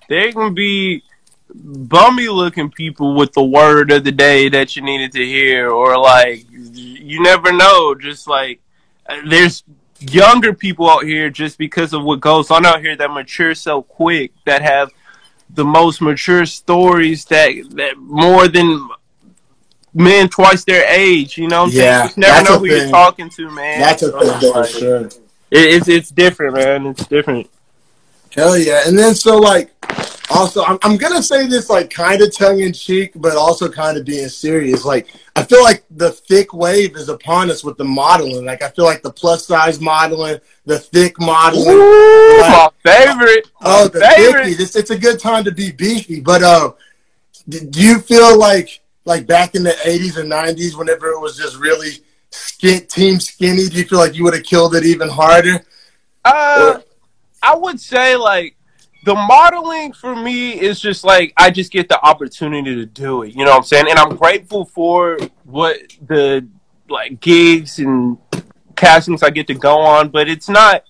they can be bummy looking people with the word of the day that you needed to hear, or like you never know. Just like there's younger people out here just because of what goes on out here that mature so quick that have the most mature stories that that more than men twice their age. You know, what I'm saying? Yeah, you never know who you're talking to, man. That's a So, thing for like, sure. it, it's it's different, man. It's different. Hell yeah. And then so like also I'm I'm gonna say this like kind of tongue in cheek, but also kind of being serious. Like I feel like the thick wave is upon us with the modeling. Like I feel like the plus size modeling, the thick modeling. Ooh, my favorite. Oh, My the favorite. beefy. It's, it's a good time to be beefy. But uh, do you feel like like back in the '80s and '90s, whenever it was just really skin, team skinny, do you feel like you would have killed it even harder? Uh, I would say like the modeling for me is just like I just get the opportunity to do it. You know what I'm saying? And I'm grateful for what the like gigs and castings I get to go on, but it's not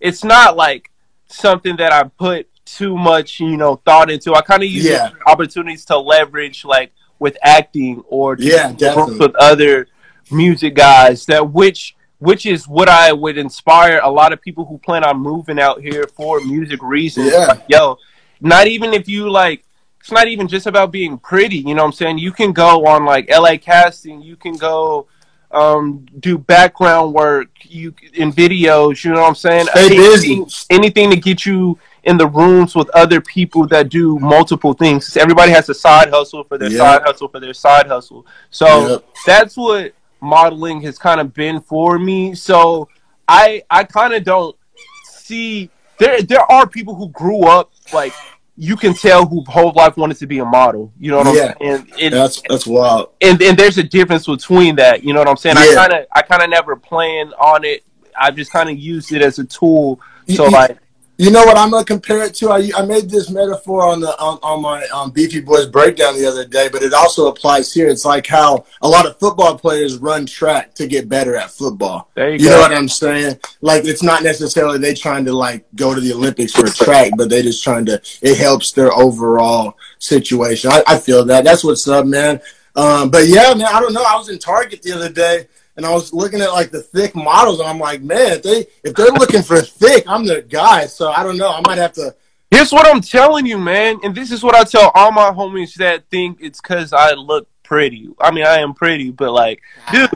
it's not like something that I put too much, you know, thought into. I kind of use Yeah. opportunities to leverage like with acting or Yeah, with other music guys that which which is what I would inspire a lot of people who plan on moving out here for music reasons. Yeah. Like, yo, not even if you like it's not even just about being pretty, you know what I'm saying? You can go on like LA casting, you can go um do background work, you in videos, you know what I'm saying? Stay busy. anything, anything to get you in the rooms with other people that do multiple things. Everybody has a side hustle for their Yeah. side hustle for their side hustle. So that's what modeling has kind of been for me. So I I kind of don't see there there are people who grew up like you can tell who whole life wanted to be a model. You know what Yeah. I'm saying? And, That's that's wild. and and there's a difference between that. You know what I'm saying? I kind of I kind of never planned on it. I just kind of used it as a tool. So like You know what I'm gonna compare it to? I, I made this metaphor on the on, on my um, Beefy Boys breakdown the other day, but it also applies here. It's like how a lot of football players run track to get better at football. there you, You know what I'm saying? Like it's not necessarily they trying to like go to the Olympics for track, but they just trying to. It helps their overall situation. I, I feel that. That's what's up, man. Um, but yeah, man. I don't know. I was in Target the other day. And I was looking at like the thick models, and I'm like, man, if they if they're looking for thick, I'm the guy. So I don't know. I might have to. Here's what I'm telling you, man, and this is what I tell all my homies that think it's because I look pretty. I mean, I am pretty, but like, dude,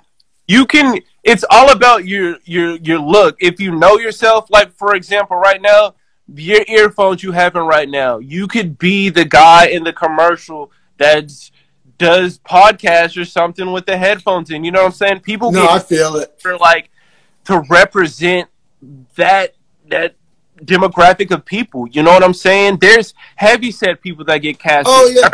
you can. It's all about your your your look. If you know yourself, like for example, right now, your earphones you having right now, you could be the guy in the commercial that's does podcasts or something with the headphones in. You know what I'm saying? People No, I feel it. for like to represent that that demographic of people. You know what I'm saying? There's heavy set people that get casted. Oh yeah,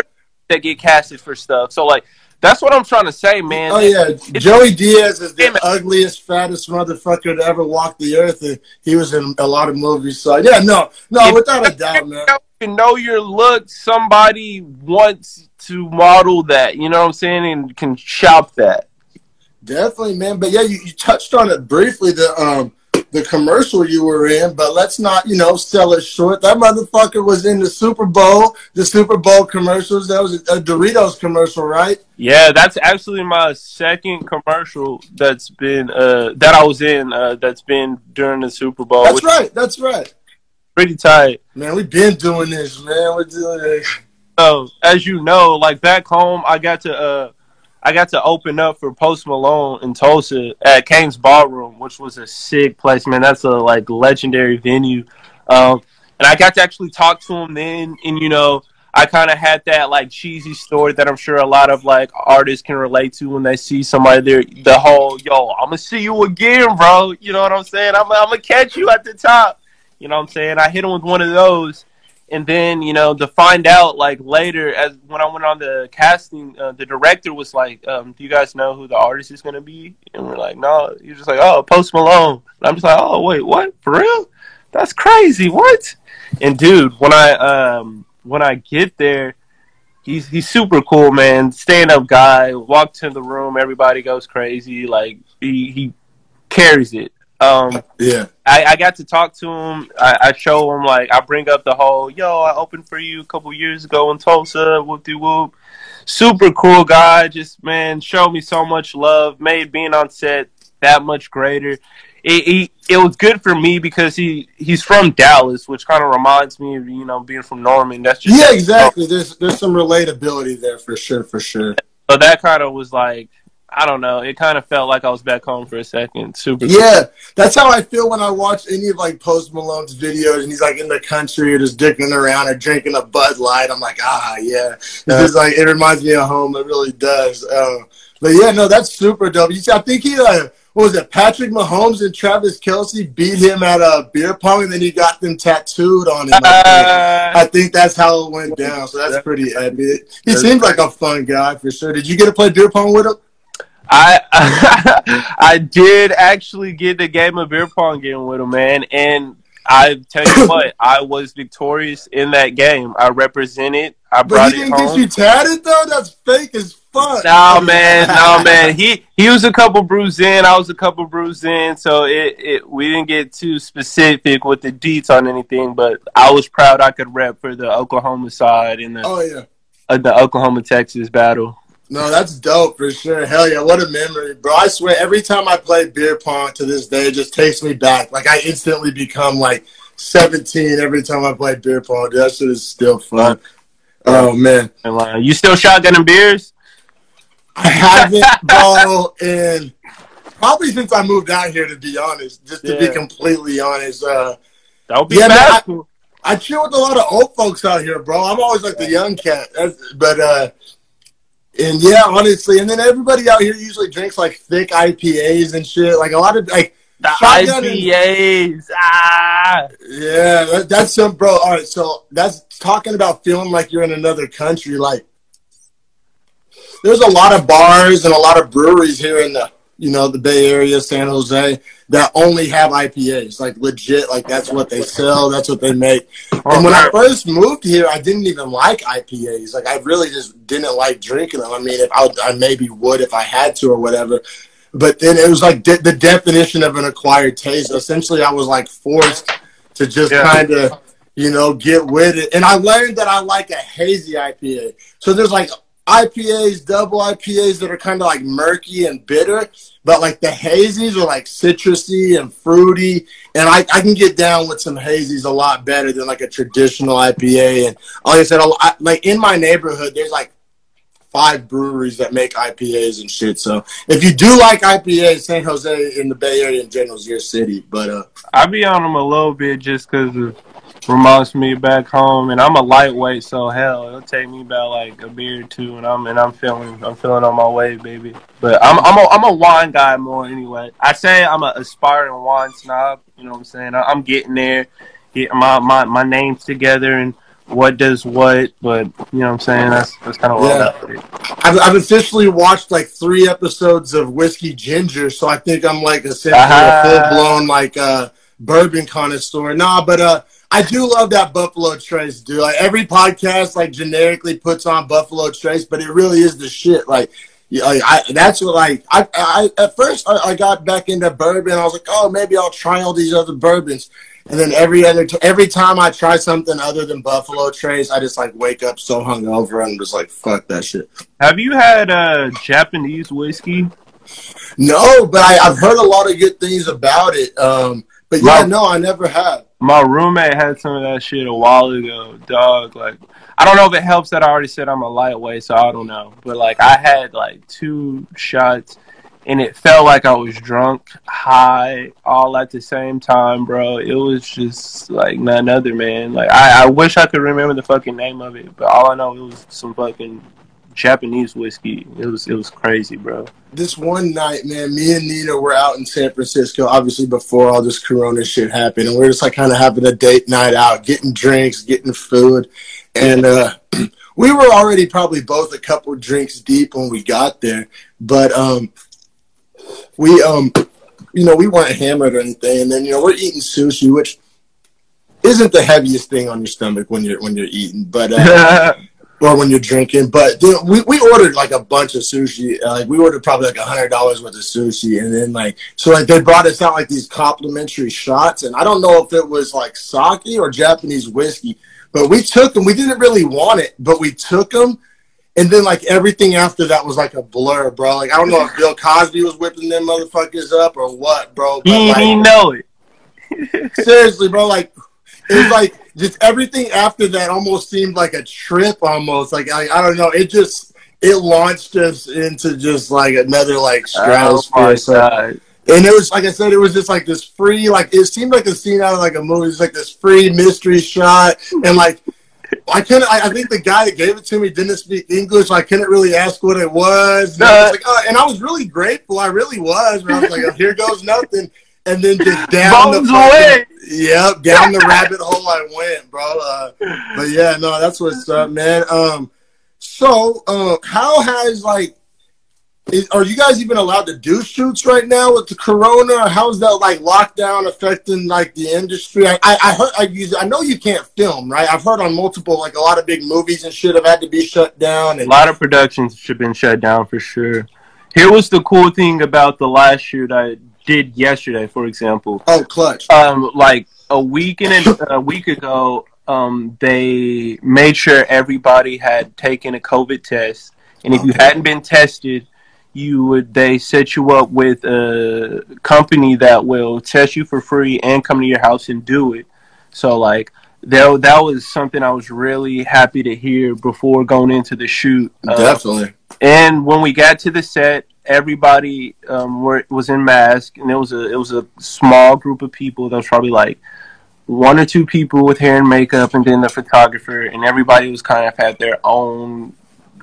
that get casted for stuff. So like that's what I'm trying to say, man. oh yeah. It's- Joey Diaz is the ugliest, fattest motherfucker to ever walk the earth, and he was in a lot of movies. So yeah, no, no, without a doubt, man. You know your look. Somebody wants to model that. You know what I'm saying, and can shop that. Definitely, man. But yeah, you, you touched on it briefly. The um, the commercial you were in, but let's not, you know, sell it short. That motherfucker was in the Super Bowl, the Super Bowl commercials. That was a Doritos commercial, right? Yeah, that's actually my second commercial that's been uh that I was in uh that's been during the Super Bowl. That's right. That's right. Pretty tight. Man, we've been doing this, man. We're doing this. So, as you know, like back home, I got to uh I got to open up for Post Malone in Tulsa at Cain's Ballroom, which was a sick place, man. That's a like legendary venue. Um, and I got to actually talk to him then, and you know, I kind of had that like cheesy story that I'm sure a lot of like artists can relate to when they see somebody there. The whole yo, I'm gonna see you again, bro. You know what I'm saying? I'm, I'm gonna catch you at the top. You know what I'm saying? I hit him with one of those, and then you know to find out like later as when I went on the casting, uh, the director was like, um, "Do you guys know who the artist is gonna be?" And we're like, "No." He's just like, "Oh, Post Malone." And I'm just like, "Oh, wait, what? For real? That's crazy. What?" And dude, when I um when I get there, he's he's super cool, man. Stand up guy. Walk in the room, everybody goes crazy. Like he he carries it. Um, yeah, I, I got to talk to him. I, I show him like I bring up the whole yo. I opened for you a couple years ago in Tulsa. Whoop de whoop. Super cool guy. Just man, showed me so much love. Made being on set that much greater. It, it, it was good for me because he he's from Dallas, which kind of reminds me of you know being from Norman. That's just yeah, exactly. There's there's some relatability there for sure, for sure. So that kind of was like I don't know. It kind of felt like I was back home for a second. Super. Yeah, that's how I feel when I watch any of like Post Malone's videos, and he's like in the country or just dicking around or drinking a Bud Light. I'm like, ah, yeah. It's just like it reminds me of home. It really does. Uh, but yeah, no, that's super dope. You see, I think he, uh, what was it? Patrick Mahomes and Travis Kelce beat him at a beer pong, and then he got them tattooed on him. I think, Uh, I think that's how it went down. So that's pretty epic. He seems like a fun guy for sure. Did you get to play beer pong with him? I (laughs) I did actually get the game of beer pong game with him, man, and I tell you what, I was victorious in that game. I represented. I brought But he didn't get home. you tatted though. That's fake as fuck. No man, no man. He he was a couple bruised in. I was a couple bruised in. So it, it we didn't get too specific with the deets on anything. But I was proud I could rep for the Oklahoma side in the Oh yeah. uh, the Oklahoma Texas battle. No, that's dope for sure. Hell yeah, what a memory, bro! I swear, every time I play beer pong to this day, it just takes me back. Like I instantly become like seventeen every time I play beer pong. Dude, that shit is still fun. Oh man, uh, you still shotgunning beers? I haven't, bro, and probably since I moved out here. To be honest, just to be completely honest, uh, That would be Yeah, bad. I chill with a lot of old folks out here, bro. I'm always like the young cat, That's, but uh, and yeah, honestly, and then everybody out here usually drinks like thick IPAs and shit. Like a lot of like The shotgun and- IPAs. Ah. Yeah, that, that's some bro. All right, so that's talking about feeling like you're in another country. Like, there's a lot of bars and a lot of breweries here in the you know the Bay Area, San Jose, that only have IPAs. Like legit, like that's what they sell. That's what they make. And when I first moved here, I didn't even like IPAs. Like I really just didn't like drinking them. I mean, if I, I maybe would if I had to or whatever. But then it was like de- the definition of an acquired taste. Essentially, I was like forced to just Yeah. kind of, you know, get with it. And I learned that I like a hazy IPA. So there's like IPAs, double IPAs that are kind of like murky and bitter, but like the hazies are like citrusy and fruity. And I, I can get down with some hazies a lot better than like a traditional IPA. And like I said, I, like in my neighborhood, there's like five breweries that make IPAs and shit. So if you do like IPAs, San Jose in the Bay Area in general is your city. But uh, I be on them a little bit just because it reminds me back home, and I'm a lightweight, so hell, it'll take me about like a beer or two, and I'm and I'm feeling I'm feeling on my way, baby. But I'm I'm a I'm a wine guy more anyway. I say I'm an aspiring wine snob. You know what I'm saying? I, I'm getting there, get my my my names together and. What does what, but you know what I'm saying? That's that's kind of what Yeah. I've, I've officially watched like three episodes of Whiskey Ginger, so I think I'm like essentially Ah. a full blown like uh, bourbon connoisseur. Nah, but uh, I do love that Buffalo Trace, dude. Like every podcast like generically puts on Buffalo Trace, but it really is the shit. Like Yeah, like, I, that's what like I, I at first I, I, got back into bourbon. I was like, oh, maybe I'll try all these other bourbons. And then every other t- every time I try something other than Buffalo Trace, I just like wake up so hungover and I'm just like, fuck that shit. Have you had uh, Japanese whiskey? No, but I, have heard a lot of good things about it. Um, but yeah, my, no, I never have. My roommate had some of that shit a while ago, dog. Like I don't know if it helps that I already said I'm a lightweight, so I don't know. But like I had like two shots and it felt like I was drunk, high, all at the same time, bro. It was just like none other, man. Like I, I wish I could remember the fucking name of it, but all I know it was some fucking Japanese whiskey. It was it was crazy, bro. This one night, man, me and Nina were out in San Francisco, obviously before all this Corona shit happened, and we are just like kind of having a date night out, getting drinks, getting food, and uh, (clears throat) we were already probably both a couple drinks deep when we got there, but um, we um, you know, we weren't hammered or anything, and then you know we're eating sushi, which isn't the heaviest thing on your stomach when you're when you're eating, but uh, (laughs) or when you're drinking. But dude, we we ordered like a bunch of sushi. Uh, like we ordered probably like a hundred dollars worth of sushi, and then like so like they brought us out like these complimentary shots, and I don't know if it was like sake or Japanese whiskey, but we took them. We didn't really want it, but we took them. And then like everything after that was like a blur, bro. Like I don't know if Bill Cosby was whipping them motherfuckers up or what, bro. But, he, like, he know it. seriously, bro. Like it was like just everything after that almost seemed like a trip. Almost like I, I don't know. It just it launched us into just like another like oh, stratosphere. Oh and it was like I said, it was just like this free, like it seemed like a scene out of like a movie. It's like this free mystery shot, and like I couldn't. I, I, think the guy that gave it to me didn't speak English. So I couldn't really ask what it was. And, I was like, oh, and I was really grateful. I really was. But I was like, oh, here goes nothing. And then just down Bones the fucking, yep, down the (laughs) rabbit hole I went, bro. Uh, but yeah, no, that's what's up, man. Um, so uh, how has like is, are you guys even allowed to do shoots right now with the corona? How's that like lockdown affecting like the industry? I, I, I heard I use I know you can't film, right? I've heard on multiple like a lot of big movies and shit have had to be shut down. And- a lot of productions should have been shut down for sure. Here was the cool thing about the last shoot I did yesterday, for example. Oh, clutch! Um, like a week and a week ago, um, they made sure everybody had taken a COVID test, and if okay. you hadn't been tested you would they set you up with a company that will test you for free and come to your house and do it. So like that that was something I was really happy to hear before going into the shoot. Uh, Definitely. and when we got to the set, everybody um, were, was in mask, and it was a it was a small group of people. That was probably like one or two people with hair and makeup, and then the photographer, and everybody was kind of had their own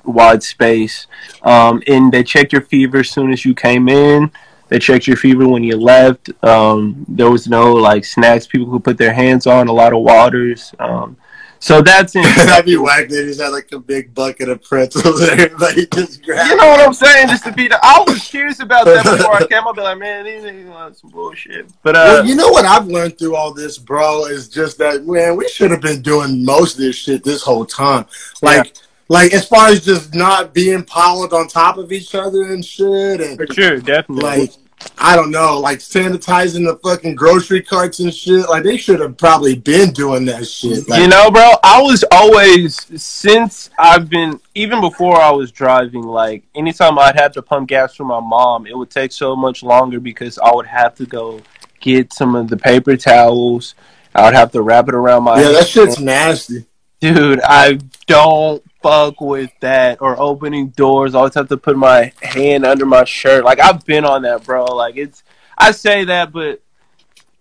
wide space. Um, and they checked your fever as soon as you came in. They checked your fever when you left. Um, there was no like snacks people could put their hands on. A lot of waters. Um, so that's in. (laughs) That'd be whack. They just had like a big bucket of pretzels (laughs) and everybody just grabbed. You know what I'm saying? Just to be. The, I was curious about that before I came. I'll be like, man, these niggas want some bullshit. But uh, well, you know what I've learned through all this, bro, is just that man, we should have been doing most of this shit this whole time. Like. Yeah like as far as just not being piled on top of each other and shit. And For sure, definitely. Like I don't know, like sanitizing the fucking grocery carts and shit. Like they should have probably been doing that shit. Like, you know, bro, I was always since I've been even before I was driving. Like anytime I'd have to pump gas for my mom, it would take so much longer because I would have to go get some of the paper towels. I would have to wrap it around my. Yeah, that shit's nasty. Dude, I don't fuck with that or opening doors. I always have to put my hand under my shirt. Like I've been on that, bro. Like it's I say that, but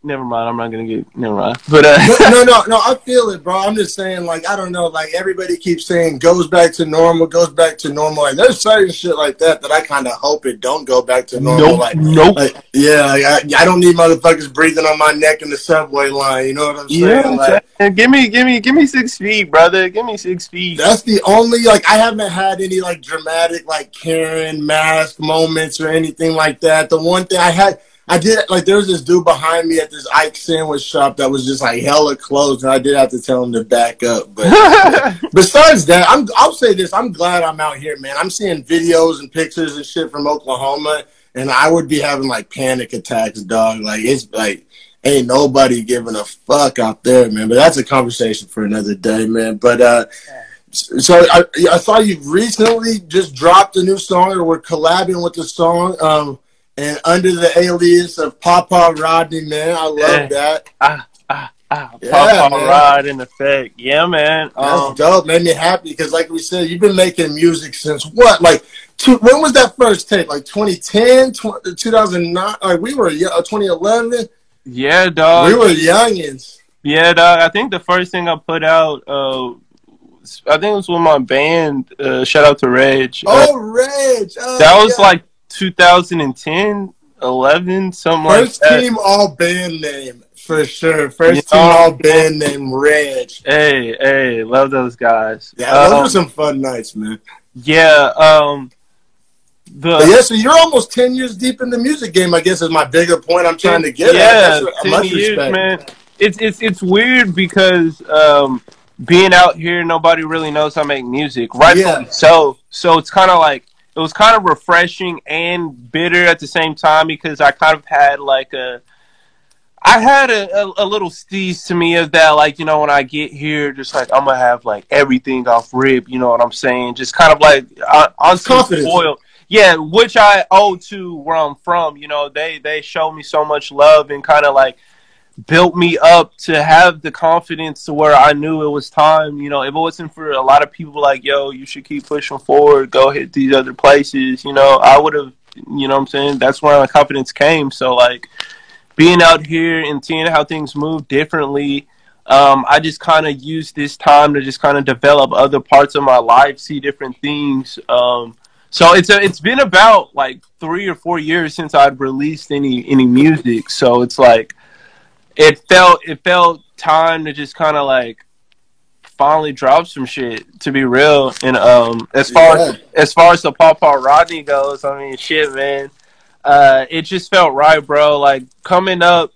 never mind. I'm not gonna get never mind. But uh, no, no, no, I feel it, bro. I'm just saying, like, I don't know. Like everybody keeps saying, goes back to normal, goes back to normal. And there's certain shit like that that I kind of hope it don't go back to normal. Nope, like, nope. Like, yeah, like, I, I don't need motherfuckers breathing on my neck in the subway line. You know what I'm saying? Yeah, like, give me, give me, give me six feet, brother. Give me six feet. That's the only like I haven't had any like dramatic like Karen mask moments or anything like that. The one thing I had I did like there was this dude behind me at this Ike sandwich shop that was just like hella closed, and I did have to tell him to back up. But (laughs) besides that, I'm I'll say this: I'm glad I'm out here, man. I'm seeing videos and pictures and shit from Oklahoma, and I would be having like panic attacks, dog. Like it's like ain't nobody giving a fuck out there, man. But that's a conversation for another day, man. But uh. So I, I saw you recently just dropped a new song, or were collabing with the song. Um, and under the alias of Papa Rodney, man. I love Yeah. that. ah, ah, ah. Yeah, Papa man. Rod in effect. Yeah, man. That's Um, dope. Made me happy because, like we said, you've been making music since what? Like, two, when was that first tape? Like 2010, tw- 2009? Like, we were uh, 2011. yeah, dog. we were youngins. Yeah, dog. I think the first thing I put out, uh, I think it was with my band. Uh, shout out to Reg. Uh, Oh, Reg. Oh, that was yeah. like 2010, 11, something first like that. team all band name for sure. First You team know- all band name Reg. Hey, hey, love those guys. Yeah, those Um, were some fun nights, man. yeah. Um, the But yeah, so you're almost ten years deep in the music game. I guess is my bigger point. I'm trying to get yeah, at. Ten years, respect. man. It's it's it's weird because um, being out here, nobody really knows I make music. Right. Yeah. so. So it's kind of like it was kind of refreshing and bitter at the same time because I kind of had like a. I had a, a, a little steez to me of that, like, you know, when I get here, just like, I'm going to have, like, everything off rip, you know what I'm saying? Just kind of like, uh, on some Confidence. spoiled. Yeah, which I owe to where I'm from. You know, they they showed me so much love and kind of like built me up to have the confidence to where I knew it was time. You know, if it wasn't for a lot of people like, yo, you should keep pushing forward, go hit these other places. You know, I would have. You know I'm saying? That's where my confidence came. So like being out here and seeing how things move differently. Um, I just kind of used this time to just kind of develop other parts of my life, see different things. Um, so it's a, it's been about like three or four years since I'd released any any music. So it's like it felt it felt time to just kind of like finally drop some shit. To be real, and um, as far Yeah. as far as the paw paw Rodney goes, I mean, shit, man. Uh, it just felt right, bro. Like coming up,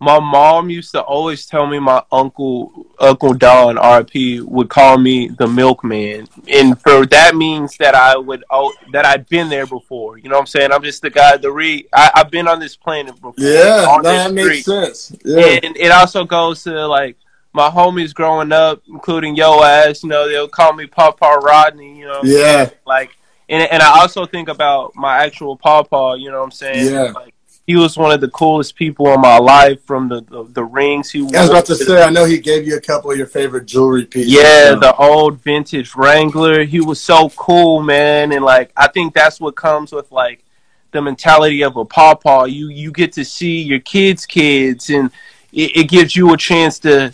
my mom used to always tell me my uncle Uncle Don RP would call me the milkman, and for that means that I would oh, that I'd been there before. You know what I'm saying? I'm just the guy. The re I, I've been on this planet before. Yeah, that makes street. sense. Yeah, And it also goes to like my homies growing up, including yo ass. You know, they'll call me Papa Rodney. You know, yeah, like and and I also think about my actual papa, you know what I'm saying? Yeah. Like he was one of the coolest people in my life from the the, the rings he I was about to say. I know he gave you a couple of your favorite jewelry pieces. yeah, so- the old vintage Wrangler. He was so cool, man, and like I think that's what comes with like the mentality of a pawpaw. You you get to see your kids' kids, and it, it gives you a chance to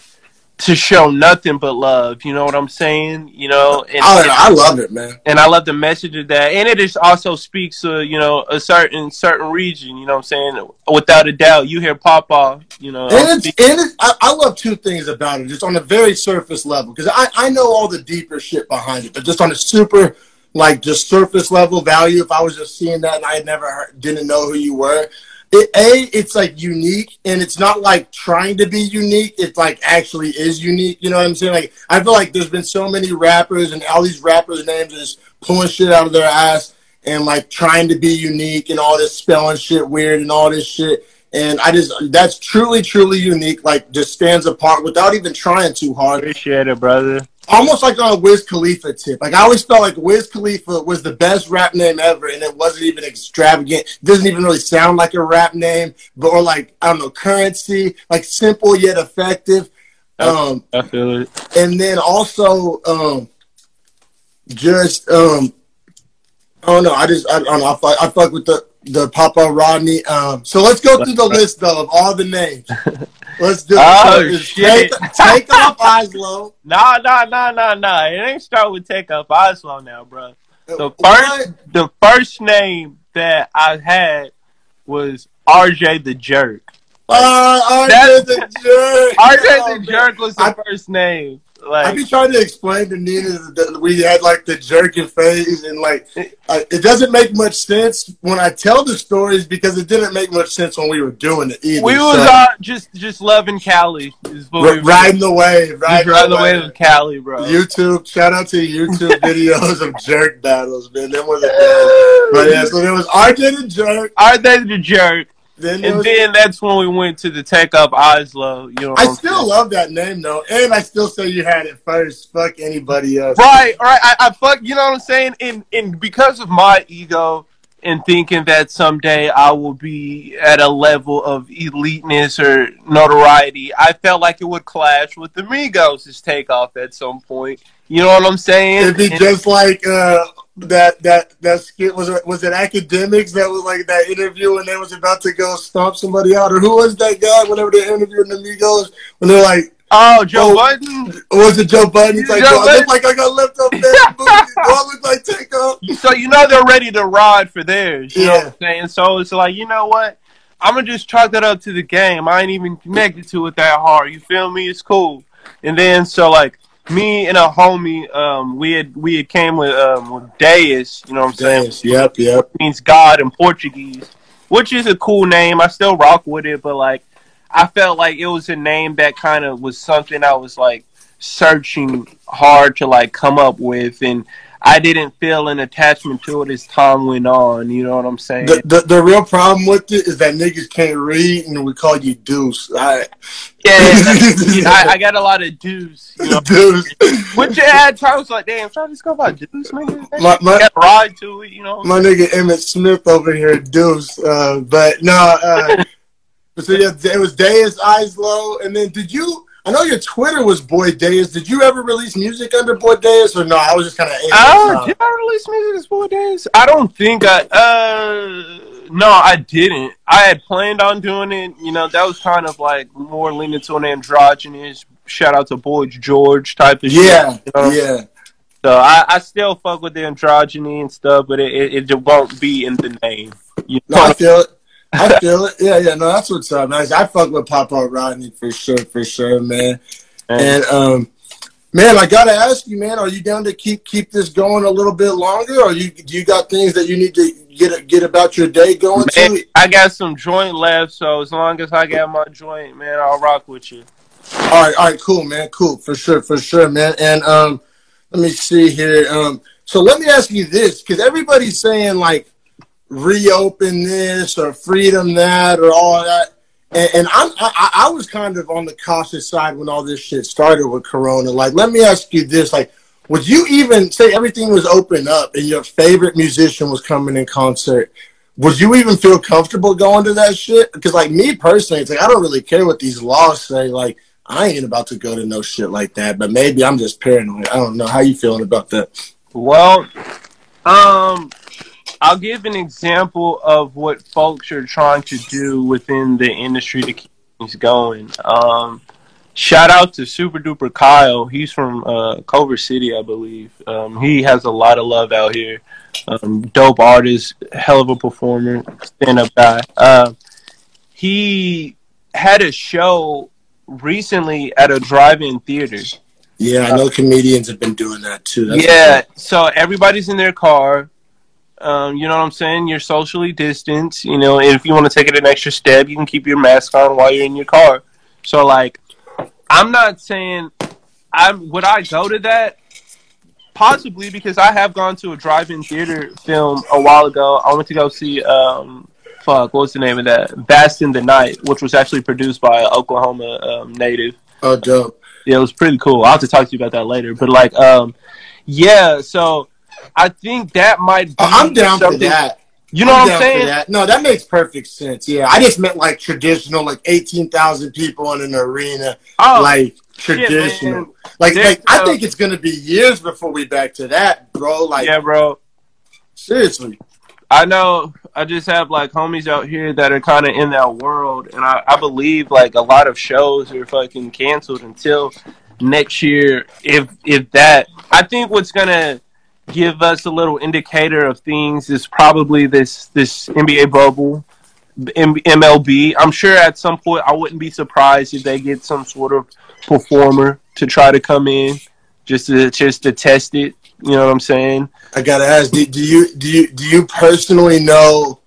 to show nothing but love. You know what I'm saying? You know, and, I, I love it, man. and I love the message of that. And it just also speaks to, you know, a certain certain region, you know what I'm saying? Without a doubt. You hear Papa, you know. And it's, and it, I, I love two things about it, just on a very surface level, because I, I know all the deeper shit behind it, but just on a super, like, just surface level value, if I was just seeing that and I had never heard, didn't know who you were, it, A, it's like unique, and it's not like trying to be unique, it's like actually is unique, you know what I'm saying? Like, I feel like there's been so many rappers, and all these rappers' names just pulling shit out of their ass and like trying to be unique and all this spelling shit weird and all this shit. And I just that's truly, truly unique. Like just stands apart without even trying too hard. Appreciate it, brother. Almost like on a Wiz Khalifa tip. Like I always felt like Wiz Khalifa was the best rap name ever, and it wasn't even extravagant. It doesn't even really sound like a rap name, but or like I don't know, Curren$y, like simple yet effective. Um, I feel it. and then also um just um I don't know. I just I, I don't know. I fuck, I fuck with the the Papa Rodney. Um, so let's go through the list though of all the names. (laughs) Let's do it. Oh, So shit. Take, take off Oslo. (laughs) Nah, nah, nah, nah, nah. It ain't start with Take Up Oslo now, bro. The What? first the first name that I had was RJ the Jerk. Uh, RJ the jerk. RJ Oh, the man. Jerk was the I- first name. Like, I be trying to explain to Nina that we had like the jerking phase, and like uh, it doesn't make much sense when I tell the stories because it didn't make much sense when we were doing it either. We was so, uh, just just loving Cali, r- riding the wave, riding, riding the wave of Cali, bro. YouTube, shout out to YouTube (laughs) videos of jerk battles, man. That was (laughs) best. But yeah, so there was RJ the jerk, RJ the jerk. Then and was, then that's when we went to the Take Up Oslo. You know, I still love that name though, and I still say you had it first. Fuck anybody else. Right, right. I, I fuck. You know what I'm saying? And and because of my ego and thinking that someday I will be at a level of eliteness or notoriety, I felt like it would clash with the Migos' takeoff at some point. You know what I'm saying? It'd be and, just like uh, that that that skit was it was it Akademiks that was like that interview and they was about to go stomp somebody out or who was that guy whenever they interviewed the Migos when they're like Oh, Joe oh, Budden? Was it Joe Budden? He's like, Joe I look like I got left up there. (laughs) Do I look like Takeoff? So you know they're ready to ride for theirs. You yeah. know what I'm saying? So it's like, you know what? I'm gonna just chalk that up to the game. I ain't even connected to it that hard. You feel me? It's cool. And then so like me and a homie, um, we had we had came with um with Deus, you know what I'm Deus, saying? Yep, yep. It means God in Portuguese, which is a cool name. I still rock with it, but like I felt like it was a name that kind of was something I was like searching hard to like come up with and I didn't feel an attachment to it as time went on. You know what I'm saying? The, the, the real problem with it is that niggas can't read, and we call you Deuce. I, yeah, (laughs) I, I, got a lot of Deuce. You know? Deuce. Which had times like, damn, just go about Deuce, man. My, my, got ride to it, you know. My nigga Emmitt Smith over here, Deuce. Uh, but no, uh, (laughs) so yeah, it was Deus Low, and then did you? I know your Twitter was Boy Deus. Did you ever release music under Boy Deus or no? I was just kind of. Oh, did I release music as Boy Deus? I don't think I. Uh, no, I didn't. I had planned on doing it. You know, that was kind of like more leaning to an androgynous. Shout out to Boy George type of yeah, shit. You know? Yeah, So I, I still fuck with the androgyny and stuff, but it, it, it won't be in the name. You know? No, I feel it. I feel it. Yeah, yeah. No, that's what's up. Nice. I fuck with Papa Rodney for sure, for sure, man. And um, man, I gotta ask you, man, are you down to keep keep this going a little bit longer, or you do you got things that you need to get get about your day going man, to? I got some joint left, so as long as I got my joint, man, I'll rock with you. All right, all right, cool, man, cool, for sure, for sure, man. And um, let me see here. Um, so let me ask you this, because everybody's saying like reopen this or freedom that or all that. And, and I, I was kind of on the cautious side when all this shit started with Corona. Like, let me ask you this: like, would you even say everything was open up and your favorite musician was coming in concert? Would you even feel comfortable going to that shit? Because, like me personally, it's like I don't really care what these laws say. Like, I ain't about to go to no shit like that. But maybe I'm just paranoid. I don't know. How you feeling about that? Well, um, I'll give an example of what folks are trying to do within the industry to keep things going. Um, shout out to Super Duper Kyle. He's from uh, Culver City, I believe. Um, he has a lot of love out here. Um, dope artist, hell of a performer, stand up guy. Uh, he had a show recently at a drive-in theater. Yeah, I know comedians have been doing that too. That's yeah, so everybody's in their car. Um, you know what I'm saying? You're socially distanced. You know, if you want to take it an extra step, you can keep your mask on while you're in your car. So, like, I'm not saying I would I go to that possibly because I have gone to a drive-in theater film a while ago. I went to go see um, fuck, what's the name of that? Vast in the Night, which was actually produced by an Oklahoma um, native. Oh, dope. Yeah, it was pretty cool. I'll have to talk to you about that later. But like, um, yeah, so I think that might. Oh, be I'm down for that. You know I'm what I'm saying? That. No, that makes perfect sense. Yeah, I just meant like traditional, like eighteen thousand people in an arena, oh, like traditional. Shit, like, like I think it's gonna be years before we back to that, bro. Like, yeah, bro. Seriously. I know. I just have like homies out here that are kind of in that world, and I, I believe like a lot of shows are fucking canceled until next year, if if that. I think what's gonna give us a little indicator of things is probably this this NBA bubble MLB. I'm sure at some point I wouldn't be surprised if they get some sort of performer to try to come in just to just to test it. You know what I'm saying? I gotta ask, do, do you do you do you personally know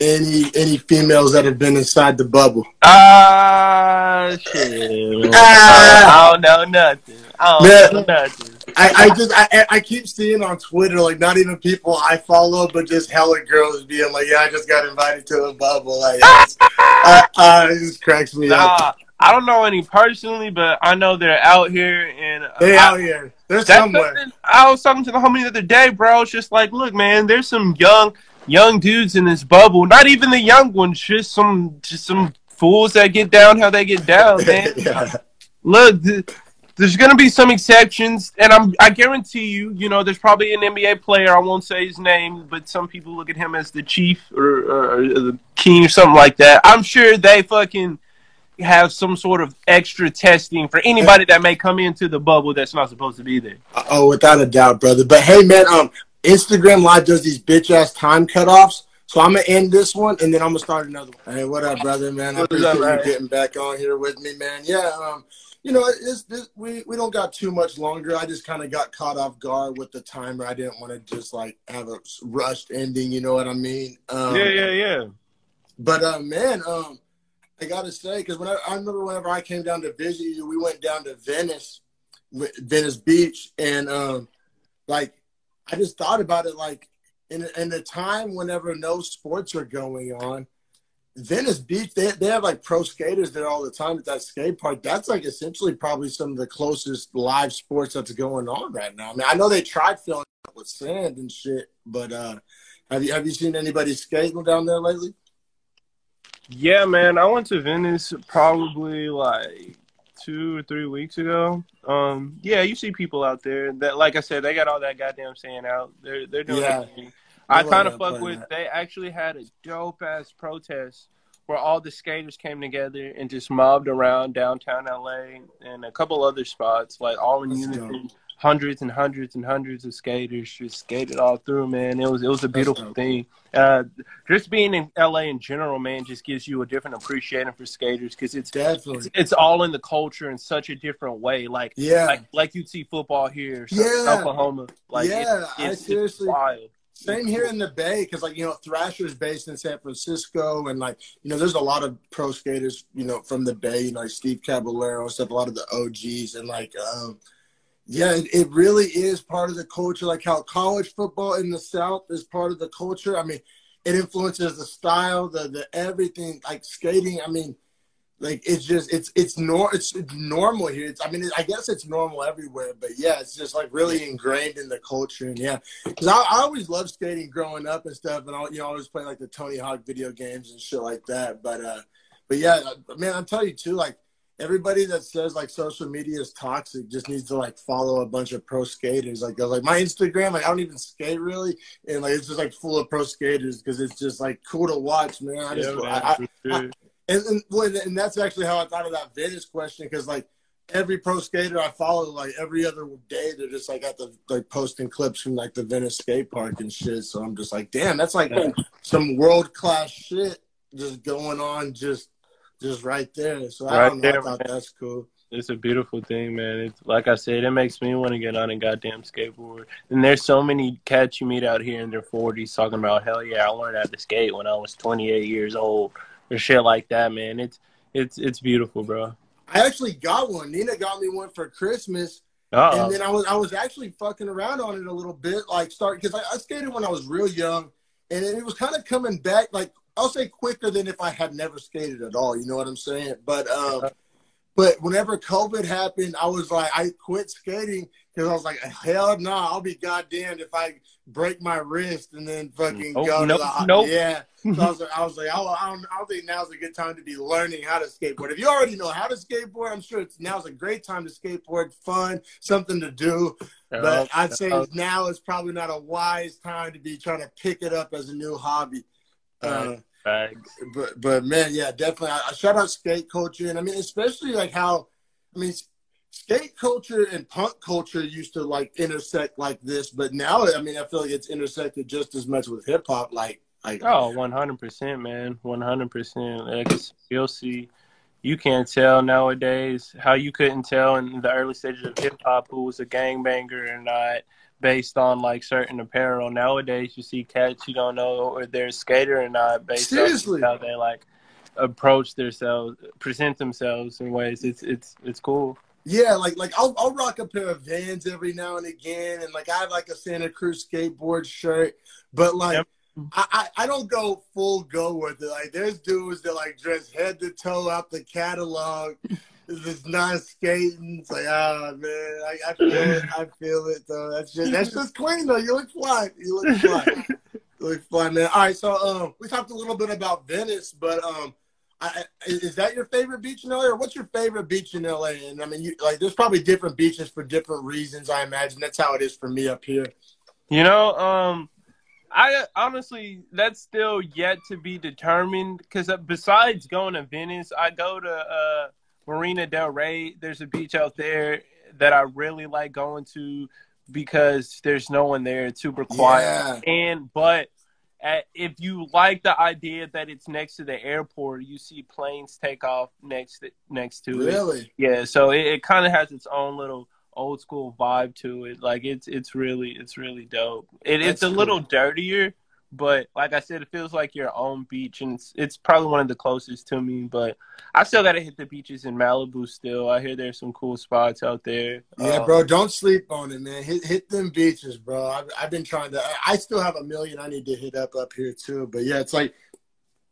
any any females that have been inside the bubble? Ah, uh, shit. Ah. I don't know nothing. I don't know nothing. I, I just I, I keep seeing on Twitter like not even people I follow, but just hella girls being like, "Yeah, I just got invited to a bubble." Like, uh, (laughs) uh, it just cracks me nah, up. I don't know any personally, but I know they're out here and they I, out here. They're somewhere. I was talking to the homie the other day, bro. It's just like, look, man, there's some young young dudes in this bubble. Not even the young ones, just some just some fools that get down how they get down, (laughs) man. yeah. Look, th- there's going to be some exceptions, and I'm I guarantee you, you know, there's probably an NBA player. I won't say his name, but some people look at him as the chief or, or, or the king or something like that. I'm sure they fucking have some sort of extra testing for anybody that may come into the bubble that's not supposed to be there. Oh, without a doubt, brother. But hey, man, um, Instagram Live does these bitch ass time cutoffs. So I'm gonna end this one and then I'm gonna start another one. Hey, what up, brother, man? I appreciate you getting back on here with me, man. Yeah, um, you know, it's, it's, we we don't got too much longer. I just kind of got caught off guard with the timer. I didn't want to just like have a rushed ending. You know what I mean? Um, yeah, yeah, yeah. But uh, man, um, I gotta say, because when I, I, remember whenever I came down to visit you, we went down to Venice, Venice Beach, and um, like I just thought about it, like in in the time whenever no sports are going on Venice Beach, they, they have like pro skaters there all the time at that skate park. That's like essentially probably some of the closest live sports that's going on right now. I mean, I know they tried filling up with sand and shit, but uh, have you have you seen anybody skating down there lately? Yeah, man, I went to Venice probably like two or three weeks ago. Um, yeah, you see people out there that, like I said, they got all that goddamn sand out. They're they're doing yeah. I kind of fuck with. That. They actually had a dope ass protest where all the skaters came together and just mobbed around downtown LA and a couple other spots, like all in unison. Hundreds and hundreds and hundreds of skaters just skated all through, man. It was it was a beautiful thing. Uh, just being in LA in general, man, just gives you a different appreciation for skaters because it's, it's, it's all in the culture in such a different way. Like yeah, like, like you'd see football here, yeah. Oklahoma. Like yeah, it's, it's, I seriously. Wild same here in the Bay, because like you know, Thrasher is based in San Francisco, and like you know, there's a lot of pro skaters, you know, from the Bay, you know, like Steve Caballero and stuff. A lot of the OGs, and like, um, yeah, it, it really is part of the culture. Like how college football in the South is part of the culture. I mean, it influences the style, the the everything. Like skating, I mean, like it's just it's it's nor it's, it's normal here. It's I mean I guess it's normal everywhere, but yeah, it's just like really ingrained in the culture. And yeah, because I, I, always loved skating growing up and stuff, and I you know always play like the Tony Hawk video games and shit like that. But uh, but yeah, man, I'm telling you too, like everybody that says like social media is toxic just needs to like follow a bunch of pro skaters. Like like my Instagram, like I don't even skate really, and like it's just like full of pro skaters because it's just like cool to watch, man. I just yeah, man, I, and and, well, and that's actually how I thought of that Venice question because like every pro skater I follow, like every other day, they're just like at the like posting clips from like the Venice skate park and shit. So I'm just like, damn, that's like some world class shit just going on, just just right there. So I right don't know. There, I thought man. that's cool. It's a beautiful thing, man. It's like I said, it makes me want to get on a goddamn skateboard. And there's so many cats you meet out here in their 40s talking about, hell yeah, I learned how to skate when I was 28 years old or shit like that, man. It's it's it's beautiful, bro. I actually got one. Nina got me one for Christmas. Uh-oh. And then I was I was actually fucking around on it a little bit, like start because I, I, skated when I was real young, and it was kind of coming back, like I'll say quicker than if I had never skated at all. You know what I'm saying? But um, but whenever COVID happened, I was like, I quit skating because I was like, hell no, nah, I'll be goddamned if I break my wrist and then fucking oh, go nope, to the nope. yeah. (laughs) So I was like, I was like, I, I, don't, I don't think now's a good time to be learning how to skateboard. If you already know how to skateboard, I'm sure it's now's a great time to skateboard. Fun, something to do. But I'd say now is probably not a wise time to be trying to pick it up as a new hobby. Uh, but but man, yeah, definitely. I, I shout out skate culture, and I mean, especially like how, I mean, skate culture and punk culture used to like intersect like this, but now I mean I feel like it's intersected just as much with hip hop. Like Like, oh, one hundred percent, man, one hundred percent. Like you'll see, you can't tell nowadays how you couldn't tell in the early stages of hip hop who was a gangbanger or not based on like certain apparel. Nowadays, you see cats you don't know if they're a skater or not based Seriously. on how they like approach themselves, present themselves in ways. It's it's it's cool. Yeah, like like I'll I'll rock a pair of Vans every now and again, and like I have like a Santa Cruz skateboard shirt, but like. Yep. I, I I don't go full go with it. Like there's dudes that like dress head to toe out the catalog. It's not skating. It's like ah man, I, I feel it. I feel it though. That's just that's just clean though. You look fly. You look fly. you look fly, man. All right, so um, we talked a little bit about Venice, but um, I, is that your favorite beach in LA, or what's your favorite beach in LA? And I mean, you, like, there's probably different beaches for different reasons. I imagine that's how it is for me up here. You know, um, I honestly that's still yet to be determined because besides going to Venice, I go to uh, Marina Del Rey. There's a beach out there that I really like going to because there's no one there. It's super quiet, Yeah. and but. At, if you like the idea that it's next to the airport, you see planes take off next next to it. Really? Yeah, so it, it kind of has its own little old school vibe to it. Like it's it's really it's really dope. It, it's a cool. little dirtier, but like I said, it feels like your own beach, and it's it's probably one of the closest to me. But I still got to hit the beaches in Malibu. Still, I hear there's some cool spots out there. Yeah, Um, bro. Don't sleep on it, man. Hit hit them beaches, bro. I've, I've been trying to. I still have a million I need to hit up up here too. But yeah, it's like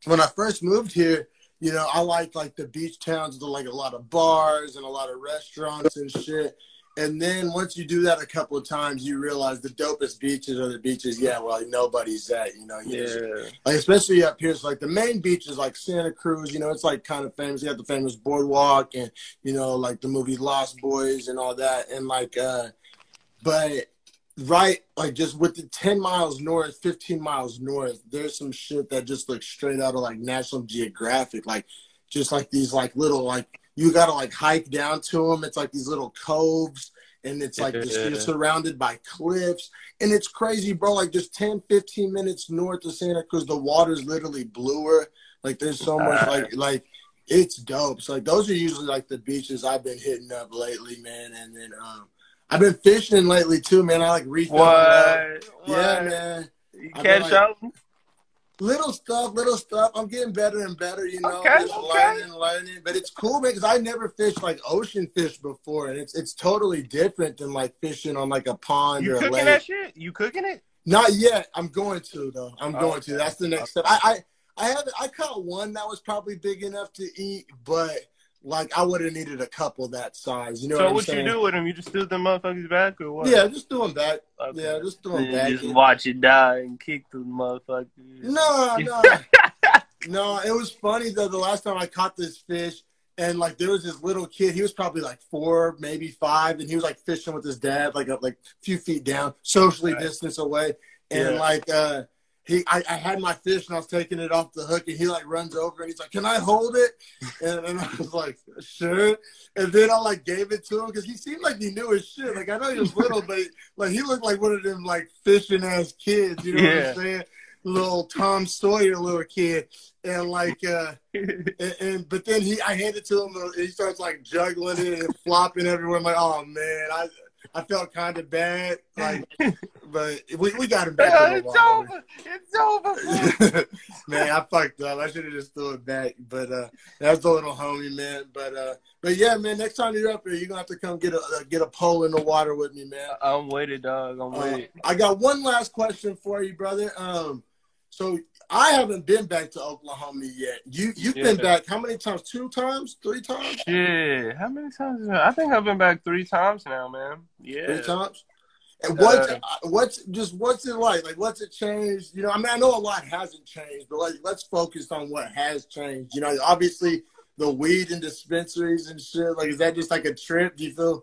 when I first moved here. You know, I like like the beach towns with like a lot of bars and a lot of restaurants and shit. And then once you do that a couple of times, you realize the dopest beaches are the beaches, yeah, well, like nobody's at, you know. You just- Yeah, like especially up here, it's like the main beaches, like Santa Cruz. You know, it's like kind of famous. You have the famous boardwalk, and you know, like the movie Lost Boys and all that. And like, uh but right, like just with the ten miles north, fifteen miles north, there's some shit that just looks straight out of like National Geographic. Like, just like these like little like you gotta like hike down to them. It's like these little coves. And it's like just, you're surrounded by cliffs and it's crazy, bro. Like just 10, 15 minutes north of Santa Cruz, the water's literally bluer. Like there's so much Ah. like like it's dope. So like those are usually like the beaches I've been hitting up lately, man. And then um I've been fishing lately too, man. I like reef. what? Yeah, man. You I've catch been like-? Little stuff, little stuff. I'm getting better and better, you know. Okay, just okay. learning, learning. But it's cool, because I never fished like ocean fish before, and it's it's totally different than like fishing on like a pond You or a cooking lake. that shit? You cooking it? Not yet. I'm going to though. I'm Oh, going to. That's the next step. I, I I haven't. I caught one that was probably big enough to eat, but like I would have needed a couple that size. You know so what I'm what saying? you do with them? You just threw them motherfuckers back or what? Yeah, just doing that. Okay. Yeah, just Then them you that. just watch it die and kick the motherfuckers. No, (laughs) no, no. It was funny though. The last time I caught this fish, and like there was this little kid. He was probably like four, maybe five, and he was like fishing with his dad, like up like a few feet down, socially Right. distanced away. And Yeah. like uh he, I, I had my fish and I was taking it off the hook, and he like runs over and he's like, "Can I hold it?" And, and I was like, "Sure." And then I like gave it to him because he seemed like he knew his shit. Like I know he was little, but like he looked like one of them like fishing ass kids. You know what I'm saying? Little Tom Sawyer little kid, and like uh (laughs) and, and but then he I handed it to him and he starts like juggling it and flopping everywhere. I'm like, oh man, I I felt kind of bad, like, (laughs) but we, we got him back. in a it's while. over. It's over. (laughs) fool. man, I fucked up. I should have just threw it back. But uh that was the little homie, man. But uh but yeah, man, next time you're up here, you're gonna have to come get a uh, get a pole in the water with me, man. I'm with it, dog. I'm with Uh, it. I got one last question for you, brother. Um so I haven't been back to Oklahoma yet. You you've been back how many times? Two times? Three times? Yeah. How many times? I I think I've been back three times now, man. Yeah. Three times? And what's Uh, what's just what's it like? Like what's it changed? You know, I mean, I know a lot hasn't changed, but like let's focus on what has changed. You know, obviously the weed and dispensaries and shit. Like, is that just like a trip? Do you feel?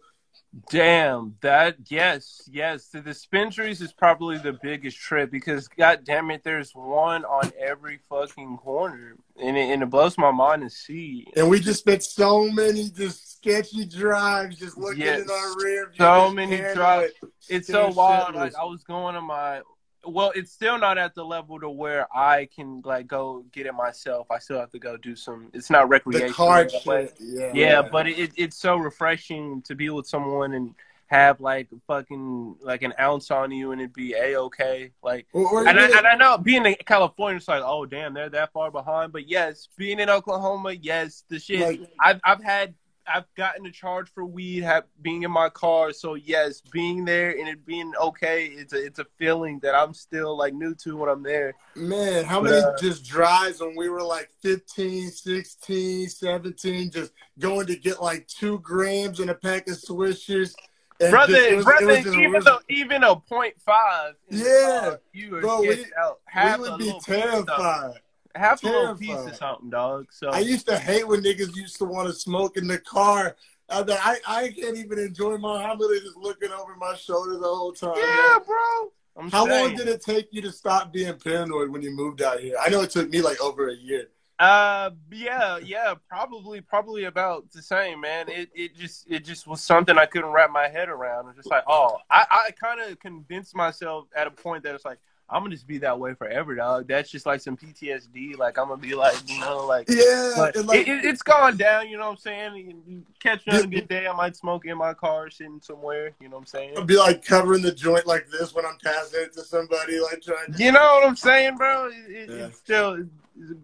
Damn, that yes, yes. The dispensaries is probably the biggest trip because god damn it, there's one on every fucking corner. And it, and it blows my mind to see. And we just spent so many just sketchy drives, just looking Yes. in our rear. view, So many drives. It's so wild. Like I was going to my well, it's still not at the level to where I can like go get it myself. I still have to go do some. It's not recreation. The card shit. Yeah. Yeah, but it, it's so refreshing to be with someone and have like fucking like an ounce on you and it'd be a okay. Like, Or- or and I, and I know being in California, it's like, oh damn, they're that far behind. But yes, being in Oklahoma, yes, the shit. Like- I've I've had I've gotten a charge for weed, have, being in my car. So yes, being there and it being okay, it's a it's a feeling that I'm still like new to when I'm there. Man, how But, many uh, just drives when we were like 15, 16, 17, just going to get like two grams in a pack of swishers. And brother, just- was- brother, even though even a point five, Yeah, car, you bro, we- out. Half we would be terrified. Half a little piece of something, dog. So I used to hate when niggas used to want to smoke in the car. I, I, I can't even enjoy my. I'm literally just looking over my shoulder the whole time. yeah, man. bro. I'm How saying. long did it take you to stop being paranoid when you moved out here? I know it took me like over a year. Uh, yeah, yeah, probably, probably about the same, man. It, it just, it just was something I couldn't wrap my head around. It's just like, oh, I, I kind of convinced myself at a point that it's like, I'm gonna just be that way forever, dog. That's just like some PTSD. Like I'm gonna be like, you know, like. Yeah, like, it, it, it's gone down, you know what I'm saying? You- you Catch me on a good day, I might smoke in my car, sitting somewhere, you know what I'm saying? I'd be like covering the joint like this when I'm passing it to somebody, like trying. To... You know what I'm saying, bro? It, it, Yeah. it still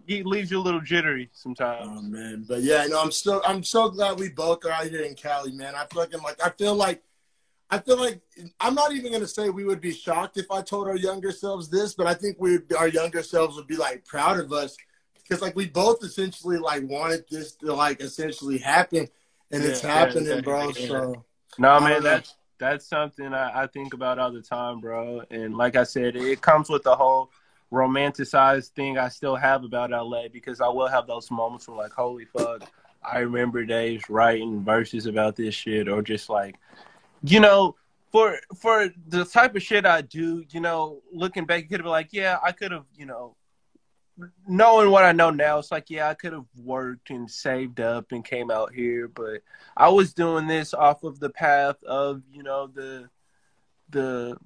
it leaves you a little jittery sometimes. Oh man, but yeah, no, I'm still I'm so glad we both are out here in Cali, man. I fucking like I feel like I feel like I'm not even gonna say we would be shocked if I told our younger selves this, but I think we our younger selves would be like proud of us because like we both essentially like wanted this to like essentially happen, and it's happening, yeah, bro. yeah. So No, I man, don't know. that's that's something I, I think about all the time, bro. And like I said, it comes with the whole romanticized thing I still have about LA because I will have those moments where like, holy fuck, I remember days writing verses about this shit or just like you know, for for the type of shit I do, you know, looking back, you could have been like, yeah, I could have, you know, knowing what I know now, it's like, yeah, I could have worked and saved up and came out here, but I was doing this off of the path of, you know, the the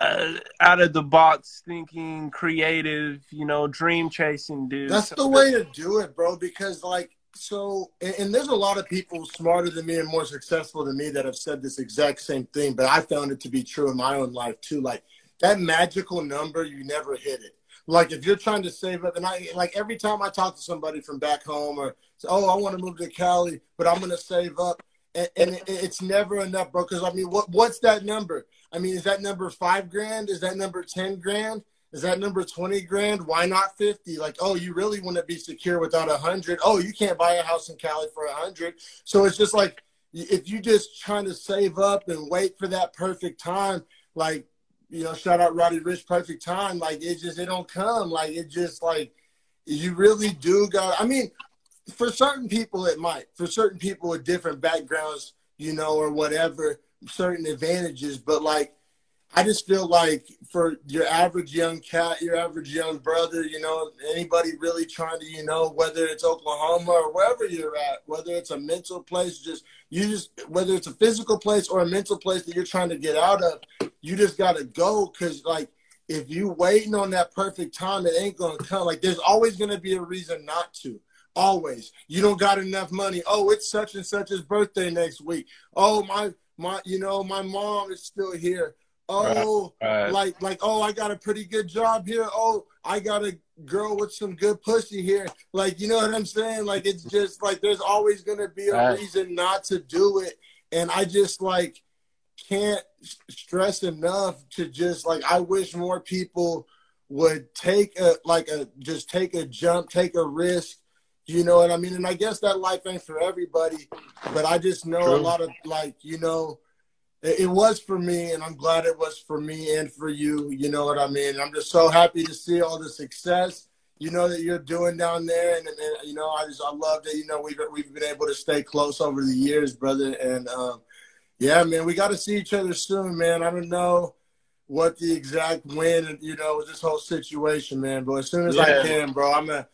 uh, out of the box thinking, creative, you know, dream chasing dude. That's the way to do it, bro. Because like so, and, and there's a lot of people smarter than me and more successful than me that have said this exact same thing. But I found it to be true in my own life too. Like that magical number, you never hit it. Like if you're trying to save up, and I like every time I talk to somebody from back home or oh, I want to move to Cali, but I'm gonna save up. And, and it, it's never enough, bro. Because I mean, what what's that number? I mean, is that number five grand? Is that number ten grand? Is that number 20 grand? Why not 50? Like, oh, you really want to be secure without a hundred? Oh, you can't buy a house in Cali for a hundred. So it's just like, if you just trying to save up and wait for that perfect time, like, you know, shout out Roddy Ricch, perfect time. Like it just, it don't come. Like it just like, you really do got, I mean, for certain people it might, for certain people with different backgrounds, you know, or whatever, certain advantages, but like, I just feel like for your average young cat, your average young brother, you know, anybody really trying to, you know, whether it's Oklahoma or wherever you're at, whether it's a mental place, just you just whether it's a physical place or a mental place that you're trying to get out of, you just gotta go because like if you waiting on that perfect time, it ain't gonna come. Like there's always gonna be a reason not to. Always. You don't got enough money. Oh, it's such and such's birthday next week. Oh, my my you know, my mom is still here. Oh, Right. like like oh, I got a pretty good job here. Oh, I got a girl with some good pussy here. Like, you know what I'm saying? Like it's just like there's always gonna be a Right. reason not to do it. And I just like can't stress enough to just like I wish more people would take a like a just take a jump, take a risk. You know what I mean? And I guess that life ain't for everybody, but I just know a lot of like, you know, it, was for me and I'm glad it was for me and for you. You know what I mean? I'm just so happy to see all the success, you know, that you're doing down there. And, and, and, you know, I just, I love that, you know, we've, we've been able to stay close over the years, brother. And, um, yeah, man, we got to see each other soon, man. I don't know what the exact when, you know, with this whole situation, man. But as soon as I can, bro, I'm gonna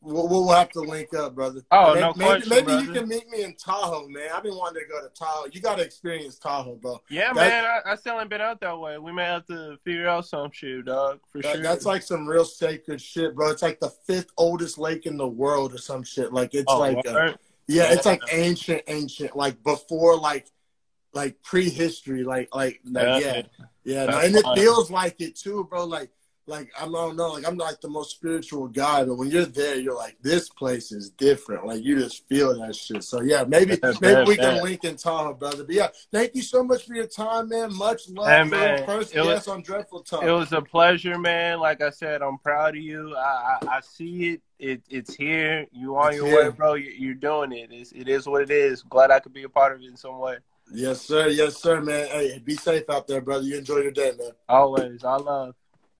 we'll, we'll have to link up, brother. Oh, maybe, no maybe, question, maybe brother. you can meet me in Tahoe, man. I've been wanting to go to Tahoe. You got to experience Tahoe, bro. Yeah, That- man, I, I still ain't been out that way. We may have to figure out some shit, dog, for That- sure. That's like some real sacred shit, bro. It's like the fifth oldest lake in the world or some shit. Like it's oh, like, word? yeah, it's like ancient, ancient, like before, like, like prehistory, like, like, like yeah, yeah. no, and it feels like it too, bro. Like, like I don't know, like I'm like the most spiritual guy, but when you're there, you're like, this place is different. Like you just feel that shit. So yeah, maybe That's maybe we can link in Tahoe, brother. But yeah, thank you so much for your time, man. Much love Hey, man, first it was- guest on Dreadful Talk. It was a pleasure, man. Like I said, I'm proud of you. I I, I see it. It it's here. You on It's your here. way, bro. You, you're doing it. It's, it is what it is. Glad I could be a part of it in some way. Yes, sir. Yes, sir, man. Hey, be safe out there, brother. You enjoy your day, man. Always. I love.